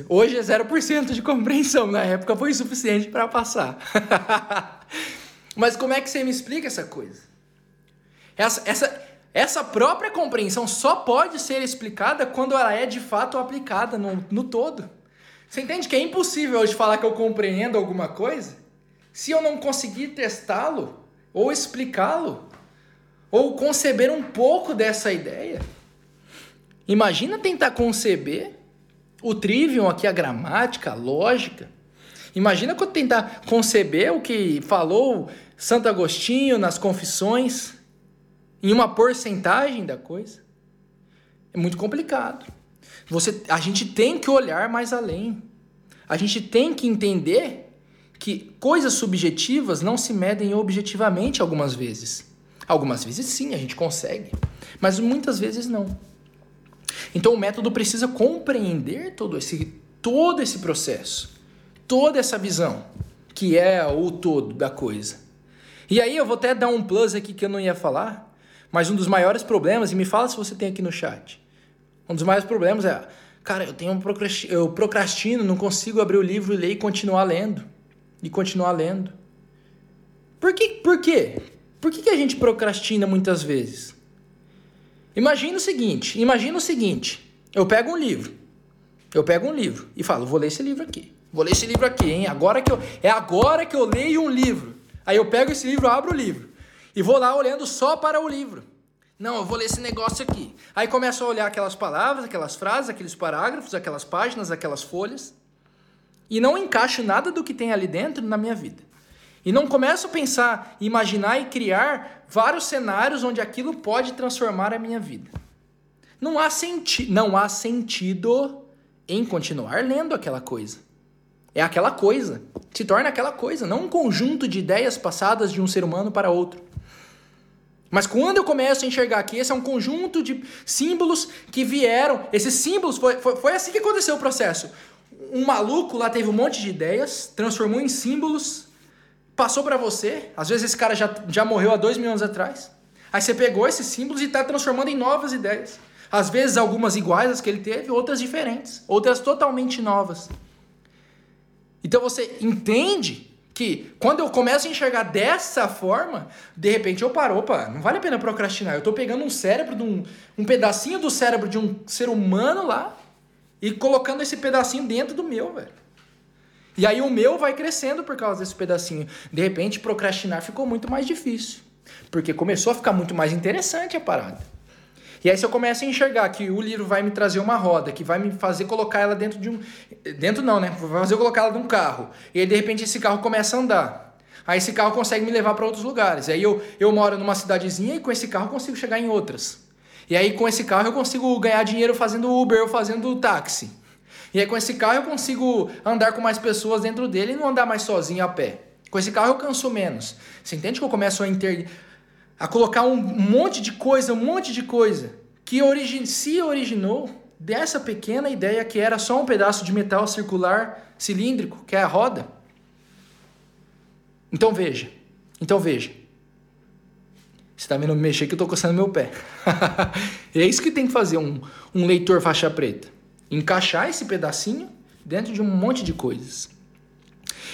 Hoje é 0% de compreensão, na época foi suficiente para passar. Mas como é que você me explica essa coisa? Essa, essa, essa própria compreensão só pode ser explicada quando ela é de fato aplicada no, no todo. Você entende que é impossível hoje falar que eu compreendo alguma coisa se eu não conseguir testá-lo, ou explicá-lo, ou conceber um pouco dessa ideia? Imagina tentar conceber o trivium aqui, a gramática, a lógica, Imagina quando tentar conceber o que falou Santo Agostinho nas confissões em uma porcentagem da coisa. É muito complicado. Você, a gente tem que olhar mais além. A gente tem que entender que coisas subjetivas não se medem objetivamente algumas vezes. Algumas vezes sim, a gente consegue, mas muitas vezes não. Então o método precisa compreender todo esse, todo esse processo, toda essa visão, que é o todo da coisa. E aí eu vou até dar um plus aqui que eu não ia falar, mas um dos maiores problemas, e me fala se você tem aqui no chat. Um dos maiores problemas é, cara, eu tenho um procrastino, eu procrastino, não consigo abrir o livro e ler e continuar lendo. E continuar lendo. Por, que, por quê? Por que, que a gente procrastina muitas vezes? Imagina o seguinte, imagina o seguinte, eu pego um livro, eu pego um livro e falo, vou ler esse livro aqui, vou ler esse livro aqui, hein? Agora que eu, é agora que eu leio um livro. Aí eu pego esse livro, abro o livro e vou lá olhando só para o livro. Não, eu vou ler esse negócio aqui. Aí começo a olhar aquelas palavras, aquelas frases, aqueles parágrafos, aquelas páginas, aquelas folhas e não encaixo nada do que tem ali dentro na minha vida. E não começo a pensar, imaginar e criar vários cenários onde aquilo pode transformar a minha vida. Não há, senti não há sentido em continuar lendo aquela coisa. É aquela coisa. Se torna aquela coisa, não um conjunto de ideias passadas de um ser humano para outro. Mas quando eu começo a enxergar que esse é um conjunto de símbolos que vieram, esses símbolos, foi, foi, foi assim que aconteceu o processo. Um maluco lá teve um monte de ideias, transformou em símbolos passou para você. Às vezes esse cara já, já morreu há dois mil anos atrás. Aí você pegou esses símbolos e está transformando em novas ideias. Às vezes algumas iguais às que ele teve, outras diferentes, outras totalmente novas. Então você entende que quando eu começo a enxergar dessa forma, de repente eu paro, opa, não vale a pena procrastinar. Eu estou pegando um cérebro, de um, um pedacinho do cérebro de um ser humano lá e colocando esse pedacinho dentro do meu, velho. E aí o meu vai crescendo por causa desse pedacinho. De repente, procrastinar ficou muito mais difícil. Porque começou a ficar muito mais interessante a parada. E aí, se eu começo a enxergar que o livro vai me trazer uma roda, que vai me fazer colocar ela dentro de um. Dentro não, né? Vai fazer eu colocar ela de um carro. E aí, de repente, esse carro começa a andar. Aí, esse carro consegue me levar para outros lugares. Aí, eu, eu moro numa cidadezinha e com esse carro eu consigo chegar em outras. E aí, com esse carro, eu consigo ganhar dinheiro fazendo Uber ou fazendo táxi. E aí com esse carro eu consigo andar com mais pessoas dentro dele e não andar mais sozinho a pé. Com esse carro eu canso menos. Você entende que eu começo a, inter... a colocar um monte de coisa, um monte de coisa que origi... se originou dessa pequena ideia que era só um pedaço de metal circular cilíndrico, que é a roda. Então veja. Então veja. Você está vendo me mexer que eu estou coçando meu pé. é isso que tem que fazer um, um leitor faixa preta encaixar esse pedacinho dentro de um monte de coisas.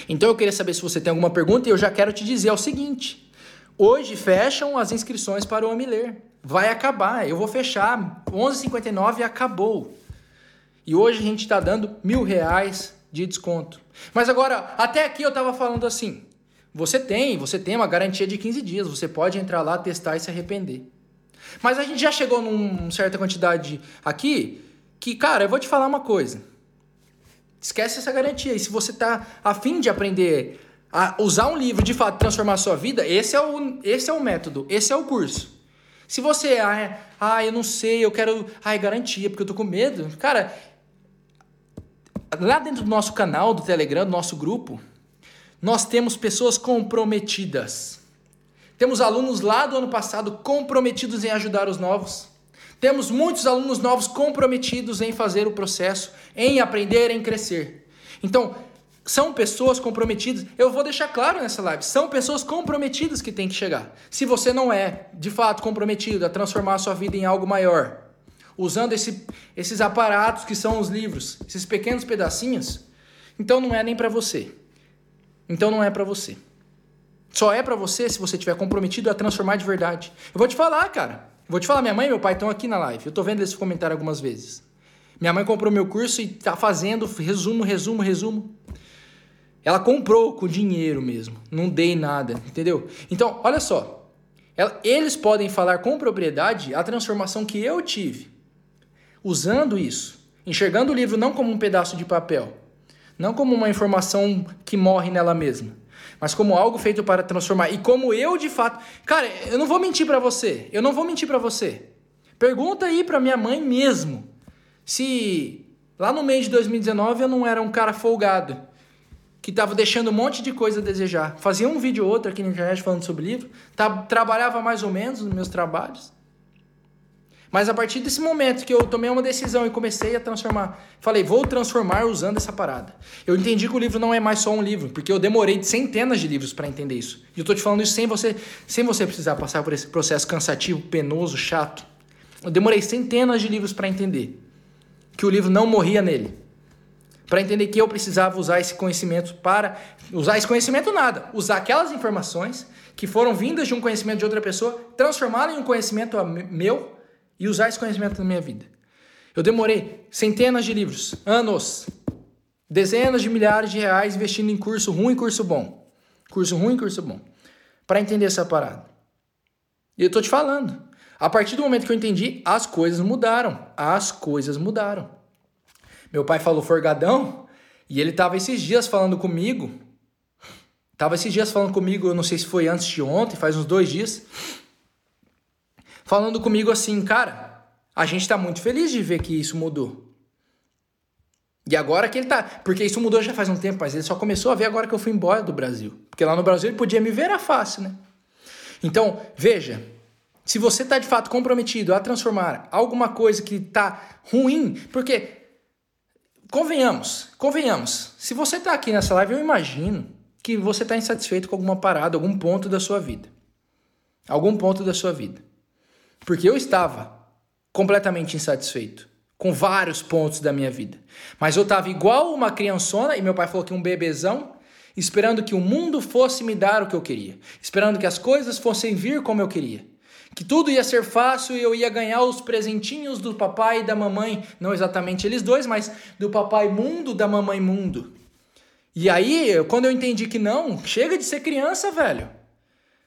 Então eu queria saber se você tem alguma pergunta e eu já quero te dizer é o seguinte: hoje fecham as inscrições para o Amiler. Vai acabar, eu vou fechar. 11,59 acabou. E hoje a gente está dando mil reais de desconto. Mas agora, até aqui eu estava falando assim: você tem, você tem uma garantia de 15 dias, você pode entrar lá, testar e se arrepender. Mas a gente já chegou numa certa quantidade aqui que, cara, eu vou te falar uma coisa. Esquece essa garantia. E se você tá afim de aprender a usar um livro de fato transformar a sua vida, esse é o, esse é o método, esse é o curso. Se você, ah, ah, eu não sei, eu quero, ai, garantia, porque eu tô com medo. Cara, lá dentro do nosso canal do Telegram, do nosso grupo, nós temos pessoas comprometidas. Temos alunos lá do ano passado comprometidos em ajudar os novos. Temos muitos alunos novos comprometidos em fazer o processo, em aprender, em crescer. Então, são pessoas comprometidas. Eu vou deixar claro nessa live, são pessoas comprometidas que têm que chegar. Se você não é, de fato, comprometido a transformar a sua vida em algo maior, usando esse, esses aparatos que são os livros, esses pequenos pedacinhos, então não é nem para você. Então não é para você. Só é para você se você estiver comprometido a transformar de verdade. Eu vou te falar, cara. Vou te falar, minha mãe e meu pai estão aqui na live. Eu tô vendo esse comentário algumas vezes. Minha mãe comprou meu curso e tá fazendo resumo, resumo, resumo. Ela comprou com dinheiro mesmo. Não dei nada, entendeu? Então, olha só. Eles podem falar com propriedade a transformação que eu tive. Usando isso. Enxergando o livro não como um pedaço de papel. Não como uma informação que morre nela mesma, mas como algo feito para transformar. E como eu de fato. Cara, eu não vou mentir para você. Eu não vou mentir para você. Pergunta aí para minha mãe mesmo se lá no mês de 2019 eu não era um cara folgado que estava deixando um monte de coisa a desejar. Fazia um vídeo ou outro aqui na internet falando sobre livro, tá, trabalhava mais ou menos nos meus trabalhos. Mas a partir desse momento que eu tomei uma decisão e comecei a transformar, falei, vou transformar usando essa parada. Eu entendi que o livro não é mais só um livro, porque eu demorei centenas de livros para entender isso. E eu tô te falando isso sem você, sem você precisar passar por esse processo cansativo, penoso, chato. Eu demorei centenas de livros para entender que o livro não morria nele para entender que eu precisava usar esse conhecimento para usar esse conhecimento nada, usar aquelas informações que foram vindas de um conhecimento de outra pessoa, transformá-lo em um conhecimento meu e usar esse conhecimento na minha vida. Eu demorei centenas de livros, anos, dezenas de milhares de reais investindo em curso ruim curso bom. Curso ruim curso bom. Para entender essa parada. E eu tô te falando. A partir do momento que eu entendi, as coisas mudaram. As coisas mudaram. Meu pai falou forgadão e ele tava esses dias falando comigo. Tava esses dias falando comigo, eu não sei se foi antes de ontem, faz uns dois dias. Falando comigo assim, cara, a gente tá muito feliz de ver que isso mudou. E agora que ele tá. Porque isso mudou já faz um tempo, mas ele só começou a ver agora que eu fui embora do Brasil. Porque lá no Brasil ele podia me ver, era fácil, né? Então, veja. Se você está de fato comprometido a transformar alguma coisa que está ruim, porque convenhamos, convenhamos. Se você está aqui nessa live, eu imagino que você está insatisfeito com alguma parada, algum ponto da sua vida. Algum ponto da sua vida. Porque eu estava completamente insatisfeito com vários pontos da minha vida. Mas eu estava igual uma criançona, e meu pai falou que um bebezão, esperando que o mundo fosse me dar o que eu queria, esperando que as coisas fossem vir como eu queria que tudo ia ser fácil e eu ia ganhar os presentinhos do papai e da mamãe, não exatamente eles dois, mas do papai mundo, da mamãe mundo. E aí, quando eu entendi que não, chega de ser criança, velho.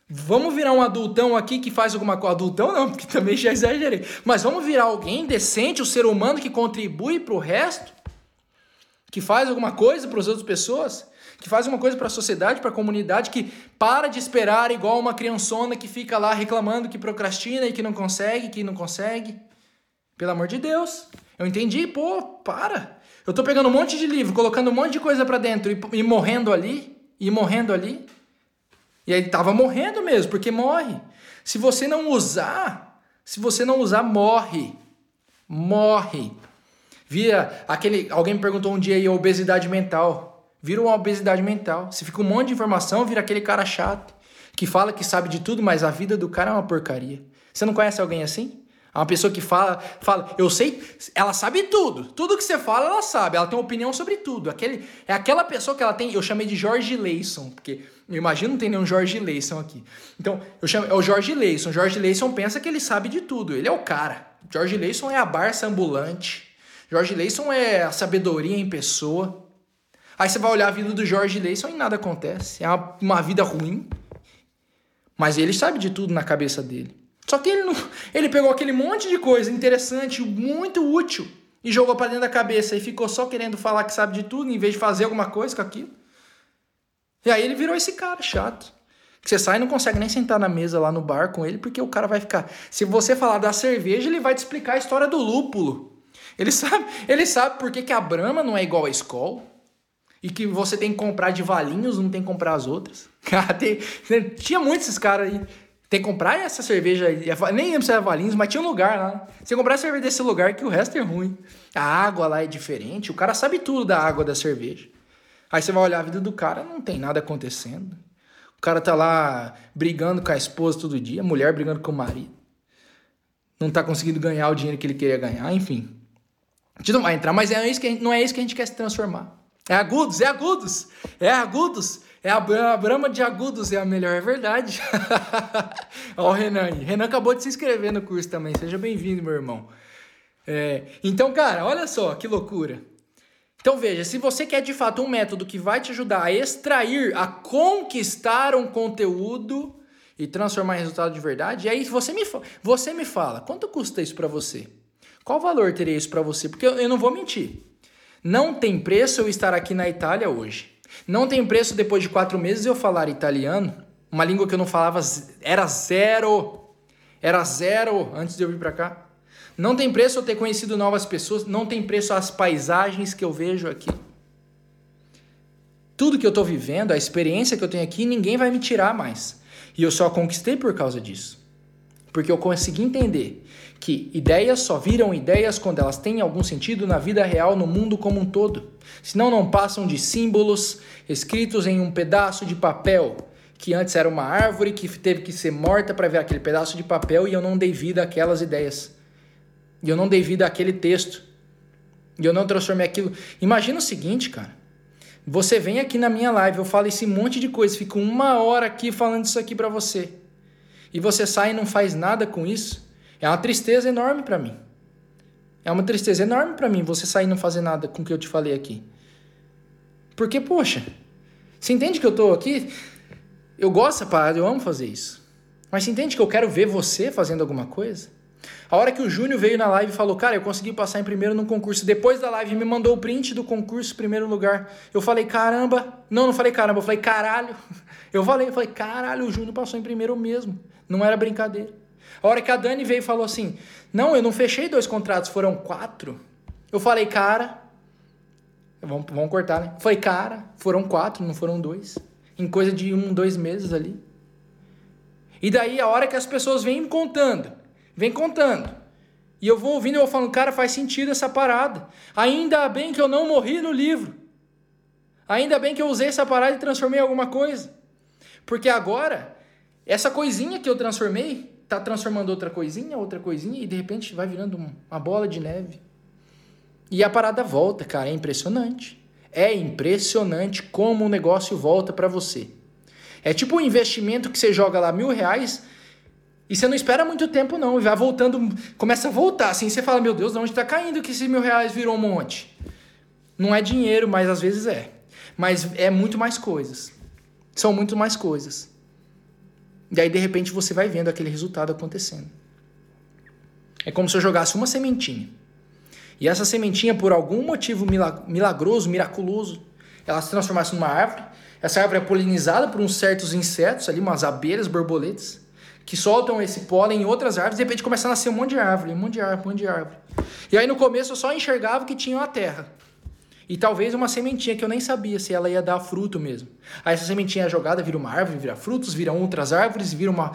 Vamos virar um adultão aqui que faz alguma coisa. Adultão não, porque também já exagerei. Mas vamos virar alguém decente, o um ser humano que contribui para o resto, que faz alguma coisa para as outras pessoas que faz uma coisa para a sociedade, para a comunidade, que para de esperar igual uma criançona que fica lá reclamando que procrastina e que não consegue, que não consegue. Pelo amor de Deus. Eu entendi, pô, para. Eu tô pegando um monte de livro, colocando um monte de coisa para dentro e, e morrendo ali, e morrendo ali. E aí tava morrendo mesmo, porque morre. Se você não usar, se você não usar, morre. Morre. Via aquele. Alguém me perguntou um dia aí obesidade mental vira uma obesidade mental. Você fica um monte de informação, vira aquele cara chato, que fala que sabe de tudo, mas a vida do cara é uma porcaria. Você não conhece alguém assim? É uma pessoa que fala, fala, eu sei, ela sabe tudo. Tudo que você fala, ela sabe. Ela tem opinião sobre tudo. Aquele, é aquela pessoa que ela tem, eu chamei de Jorge Leison, porque eu imagino não tem nenhum Jorge Leison aqui. Então, eu chamo, é o Jorge Leison. Jorge Leison pensa que ele sabe de tudo. Ele é o cara. Jorge Leison é a Barça ambulante. Jorge Leison é a sabedoria em pessoa. Aí você vai olhar a vida do Jorge Leison e nada acontece. É uma, uma vida ruim. Mas ele sabe de tudo na cabeça dele. Só que ele não, ele pegou aquele monte de coisa interessante, muito útil, e jogou para dentro da cabeça e ficou só querendo falar que sabe de tudo, em vez de fazer alguma coisa com aquilo. E aí ele virou esse cara chato. Que você sai e não consegue nem sentar na mesa lá no bar com ele, porque o cara vai ficar. Se você falar da cerveja, ele vai te explicar a história do lúpulo. Ele sabe, ele sabe por que, que a Brahma não é igual a Skol e que você tem que comprar de valinhos, não tem que comprar as outras. Cara, tem, tinha muitos esses caras aí. Tem que comprar essa cerveja aí. Nem lembro se era Valinhos, mas tinha um lugar lá. Você comprar a cerveja desse lugar que o resto é ruim. A água lá é diferente. O cara sabe tudo da água da cerveja. Aí você vai olhar a vida do cara, não tem nada acontecendo. O cara tá lá brigando com a esposa todo dia, a mulher brigando com o marido. Não tá conseguindo ganhar o dinheiro que ele queria ganhar, enfim. A gente não vai entrar, mas é isso que gente, não é isso que a gente quer se transformar. É agudos, é agudos, é agudos. É a, a Brahma de agudos, é a melhor, é verdade. Ó o Renan aí. Renan acabou de se inscrever no curso também. Seja bem-vindo, meu irmão. É, então, cara, olha só que loucura. Então veja, se você quer de fato um método que vai te ajudar a extrair, a conquistar um conteúdo e transformar em resultado de verdade, e aí você me, você me fala, quanto custa isso para você? Qual valor teria isso para você? Porque eu, eu não vou mentir. Não tem preço eu estar aqui na Itália hoje. Não tem preço depois de quatro meses eu falar italiano, uma língua que eu não falava, era zero. Era zero antes de eu vir para cá. Não tem preço eu ter conhecido novas pessoas, não tem preço as paisagens que eu vejo aqui. Tudo que eu estou vivendo, a experiência que eu tenho aqui, ninguém vai me tirar mais. E eu só conquistei por causa disso. Porque eu consegui entender que ideias só viram ideias quando elas têm algum sentido na vida real, no mundo como um todo. Senão não passam de símbolos escritos em um pedaço de papel, que antes era uma árvore que teve que ser morta para ver aquele pedaço de papel e eu não dei vida àquelas ideias. E eu não dei vida àquele texto. E eu não transformei aquilo. Imagina o seguinte, cara. Você vem aqui na minha live, eu falo esse monte de coisa, fico uma hora aqui falando isso aqui para você. E você sai e não faz nada com isso. É uma tristeza enorme para mim. É uma tristeza enorme para mim você sair e não fazer nada com o que eu te falei aqui. Porque, poxa, você entende que eu tô aqui? Eu gosto dessa parada, eu amo fazer isso. Mas você entende que eu quero ver você fazendo alguma coisa? A hora que o Júnior veio na live e falou, cara, eu consegui passar em primeiro no concurso. Depois da live me mandou o print do concurso, primeiro lugar. Eu falei, caramba. Não, não falei caramba, eu falei, caralho. Eu falei, eu falei, caralho, o Júnior passou em primeiro mesmo. Não era brincadeira. A hora que a Dani veio e falou assim, não, eu não fechei dois contratos, foram quatro. Eu falei, cara. Vamos, vamos cortar, né? Foi cara, foram quatro, não foram dois. Em coisa de um, dois meses ali. E daí, a hora que as pessoas vêm me contando Vem contando. E eu vou ouvindo e vou falando, cara, faz sentido essa parada. Ainda bem que eu não morri no livro. Ainda bem que eu usei essa parada e transformei em alguma coisa. Porque agora, essa coisinha que eu transformei, tá transformando outra coisinha, outra coisinha, e de repente vai virando uma bola de neve. E a parada volta, cara, é impressionante. É impressionante como o negócio volta para você. É tipo um investimento que você joga lá mil reais, e você não espera muito tempo, não. E vai voltando, começa a voltar. Assim, você fala, meu Deus, de onde está caindo que esses mil reais virou um monte? Não é dinheiro, mas às vezes é. Mas é muito mais coisas. São muito mais coisas. E aí, de repente, você vai vendo aquele resultado acontecendo. É como se eu jogasse uma sementinha. E essa sementinha, por algum motivo milagroso, miraculoso, ela se transformasse numa árvore. Essa árvore é polinizada por uns certos insetos ali, umas abelhas, borboletas que soltam esse pólen em outras árvores, de repente começa a nascer um monte de árvore, um monte de árvore, um monte de árvore. E aí no começo eu só enxergava que tinha uma terra. E talvez uma sementinha que eu nem sabia se ela ia dar fruto mesmo. Aí essa sementinha é jogada, vira uma árvore, vira frutos, vira outras árvores, vira uma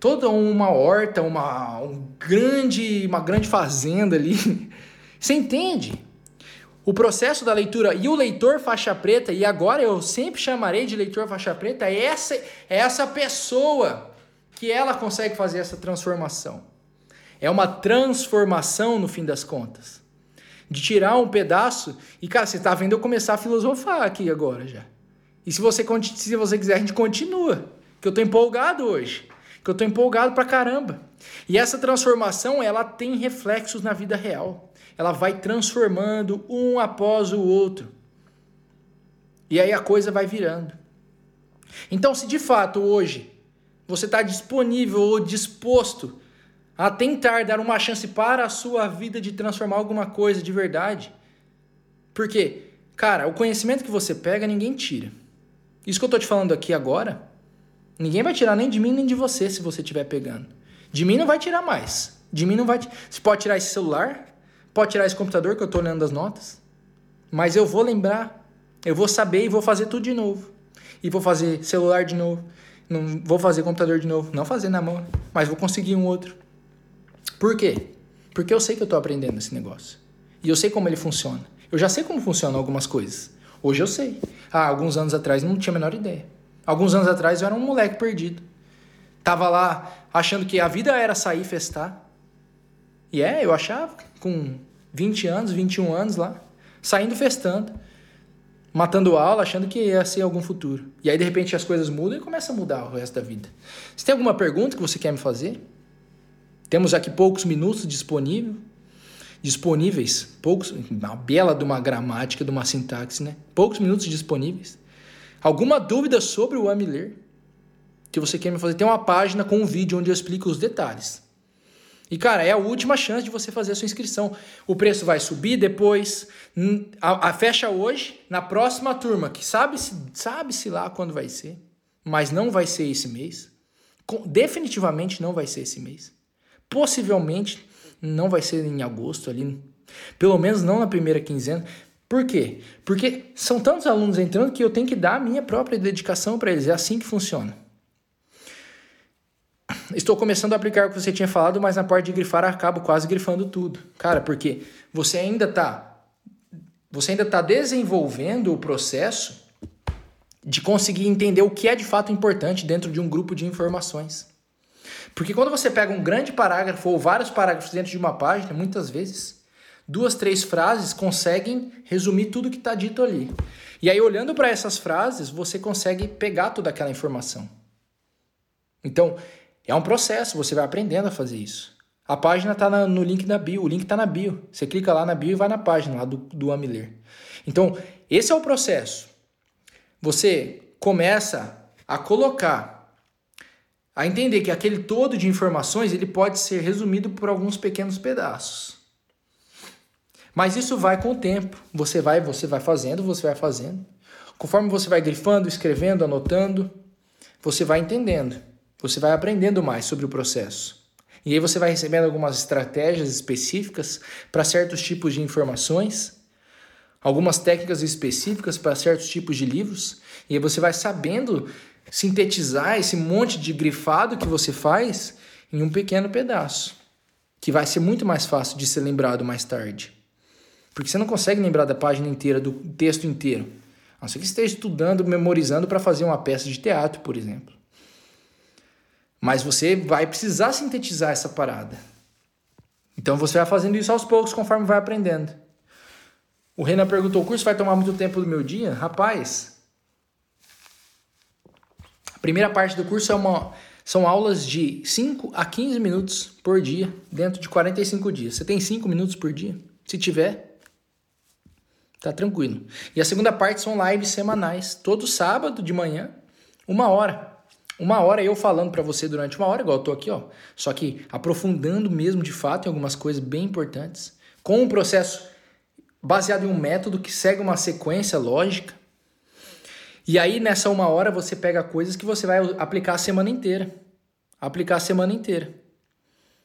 toda uma horta, uma um grande, uma grande fazenda ali. Você entende? O processo da leitura e o leitor faixa preta, e agora eu sempre chamarei de leitor faixa preta, é essa, é essa pessoa que ela consegue fazer essa transformação. É uma transformação no fim das contas. De tirar um pedaço e, cara, você está vendo eu começar a filosofar aqui agora já. E se você, se você quiser, a gente continua. Que eu estou empolgado hoje. Que eu estou empolgado pra caramba. E essa transformação, ela tem reflexos na vida real. Ela vai transformando um após o outro. E aí a coisa vai virando. Então, se de fato hoje você está disponível ou disposto a tentar dar uma chance para a sua vida de transformar alguma coisa de verdade. Porque, cara, o conhecimento que você pega, ninguém tira. Isso que eu estou te falando aqui agora, ninguém vai tirar nem de mim nem de você se você estiver pegando. De mim não vai tirar mais. De mim não vai. Você pode tirar esse celular, pode tirar esse computador que eu estou olhando as notas, mas eu vou lembrar, eu vou saber e vou fazer tudo de novo. E vou fazer celular de novo, não vou fazer computador de novo, não fazer na mão, mas vou conseguir um outro. Por quê? Porque eu sei que eu estou aprendendo esse negócio. E eu sei como ele funciona. Eu já sei como funcionam algumas coisas. Hoje eu sei. Ah, alguns anos atrás não tinha a menor ideia. Alguns anos atrás eu era um moleque perdido. Tava lá achando que a vida era sair festar. E é, eu achava, com 20 anos, 21 anos lá, saindo festando matando aula, achando que ia ser algum futuro. E aí, de repente, as coisas mudam e começa a mudar o resto da vida. Você tem alguma pergunta que você quer me fazer? Temos aqui poucos minutos disponível, disponíveis, poucos, uma bela de uma gramática, de uma sintaxe, né? Poucos minutos disponíveis. Alguma dúvida sobre o Amiler que você quer me fazer? Tem uma página com um vídeo onde eu explico os detalhes. E, cara, é a última chance de você fazer a sua inscrição. O preço vai subir depois. A, a fecha hoje, na próxima turma, que sabe-se sabe -se lá quando vai ser, mas não vai ser esse mês. Definitivamente não vai ser esse mês. Possivelmente não vai ser em agosto ali. Pelo menos não na primeira quinzena. Por quê? Porque são tantos alunos entrando que eu tenho que dar a minha própria dedicação para eles. É assim que funciona. Estou começando a aplicar o que você tinha falado, mas na parte de grifar acabo quase grifando tudo. Cara, porque você ainda está você ainda está desenvolvendo o processo de conseguir entender o que é de fato importante dentro de um grupo de informações. Porque quando você pega um grande parágrafo ou vários parágrafos dentro de uma página, muitas vezes duas, três frases conseguem resumir tudo que está dito ali. E aí, olhando para essas frases, você consegue pegar toda aquela informação. Então, é um processo, você vai aprendendo a fazer isso. A página está no link da bio, o link está na bio. Você clica lá na bio e vai na página lá do, do Amiler. Então, esse é o processo. Você começa a colocar, a entender que aquele todo de informações ele pode ser resumido por alguns pequenos pedaços. Mas isso vai com o tempo. Você vai, você vai fazendo, você vai fazendo. Conforme você vai grifando, escrevendo, anotando, você vai entendendo. Você vai aprendendo mais sobre o processo. E aí você vai recebendo algumas estratégias específicas para certos tipos de informações, algumas técnicas específicas para certos tipos de livros, e aí você vai sabendo sintetizar esse monte de grifado que você faz em um pequeno pedaço, que vai ser muito mais fácil de ser lembrado mais tarde. Porque você não consegue lembrar da página inteira, do texto inteiro. A não ser que esteja estudando, memorizando para fazer uma peça de teatro, por exemplo. Mas você vai precisar sintetizar essa parada. Então você vai fazendo isso aos poucos conforme vai aprendendo. O Renan perguntou: o curso vai tomar muito tempo do meu dia? Rapaz, a primeira parte do curso é uma, são aulas de 5 a 15 minutos por dia, dentro de 45 dias. Você tem 5 minutos por dia? Se tiver, tá tranquilo. E a segunda parte são lives semanais, todo sábado de manhã, uma hora. Uma hora eu falando para você durante uma hora, igual eu tô aqui, ó. Só que aprofundando mesmo de fato em algumas coisas bem importantes, com um processo baseado em um método que segue uma sequência lógica. E aí nessa uma hora você pega coisas que você vai aplicar a semana inteira. Aplicar a semana inteira.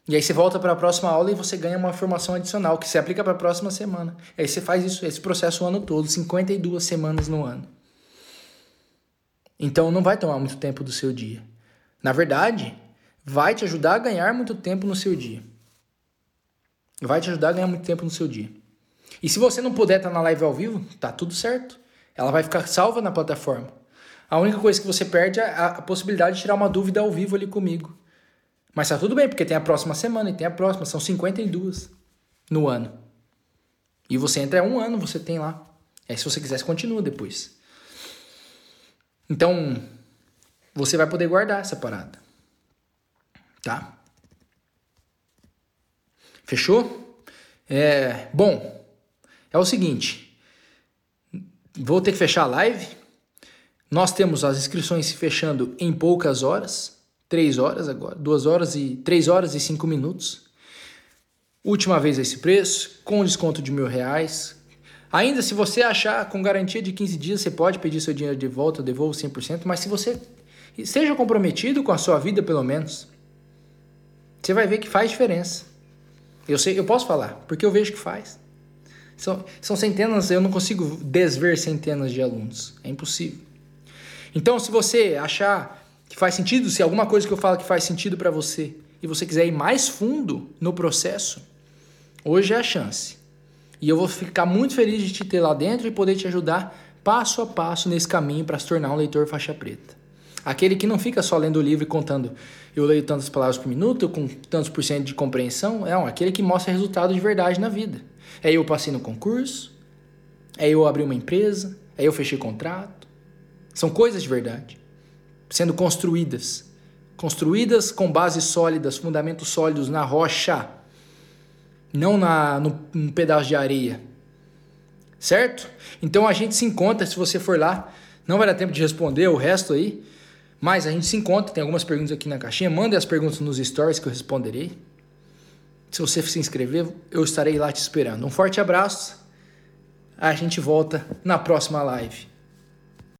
E aí você volta para a próxima aula e você ganha uma informação adicional que você aplica para a próxima semana. Aí você faz isso, esse processo o ano todo, 52 semanas no ano. Então não vai tomar muito tempo do seu dia. Na verdade, vai te ajudar a ganhar muito tempo no seu dia. Vai te ajudar a ganhar muito tempo no seu dia. E se você não puder estar na live ao vivo, tá tudo certo. Ela vai ficar salva na plataforma. A única coisa que você perde é a possibilidade de tirar uma dúvida ao vivo ali comigo. Mas tá tudo bem, porque tem a próxima semana e tem a próxima, são 52 no ano. E você entra é um ano, você tem lá. Aí se você quiser, você continua depois. Então, você vai poder guardar essa parada. Tá? Fechou? É, bom, é o seguinte. Vou ter que fechar a live. Nós temos as inscrições se fechando em poucas horas. Três horas agora. Duas horas e. Três horas e cinco minutos. Última vez esse preço, com desconto de mil reais. Ainda se você achar com garantia de 15 dias, você pode pedir seu dinheiro de volta, eu devolvo 100%, mas se você esteja comprometido com a sua vida, pelo menos, você vai ver que faz diferença. Eu sei, eu posso falar, porque eu vejo que faz. São, são centenas, eu não consigo desver centenas de alunos. É impossível. Então, se você achar que faz sentido, se alguma coisa que eu falo que faz sentido para você e você quiser ir mais fundo no processo, hoje é a chance. E eu vou ficar muito feliz de te ter lá dentro e poder te ajudar passo a passo nesse caminho para se tornar um leitor faixa preta. Aquele que não fica só lendo o livro e contando, eu leio tantas palavras por minuto, com tantos por cento de compreensão. É um, aquele que mostra resultado de verdade na vida. É eu passei no concurso, é eu abri uma empresa, é eu fechei contrato. São coisas de verdade, sendo construídas. Construídas com bases sólidas, fundamentos sólidos na rocha não na, no, num pedaço de areia. Certo? Então a gente se encontra, se você for lá, não vai dar tempo de responder o resto aí, mas a gente se encontra, tem algumas perguntas aqui na caixinha, mande as perguntas nos stories que eu responderei. Se você se inscrever, eu estarei lá te esperando. Um forte abraço. A gente volta na próxima live.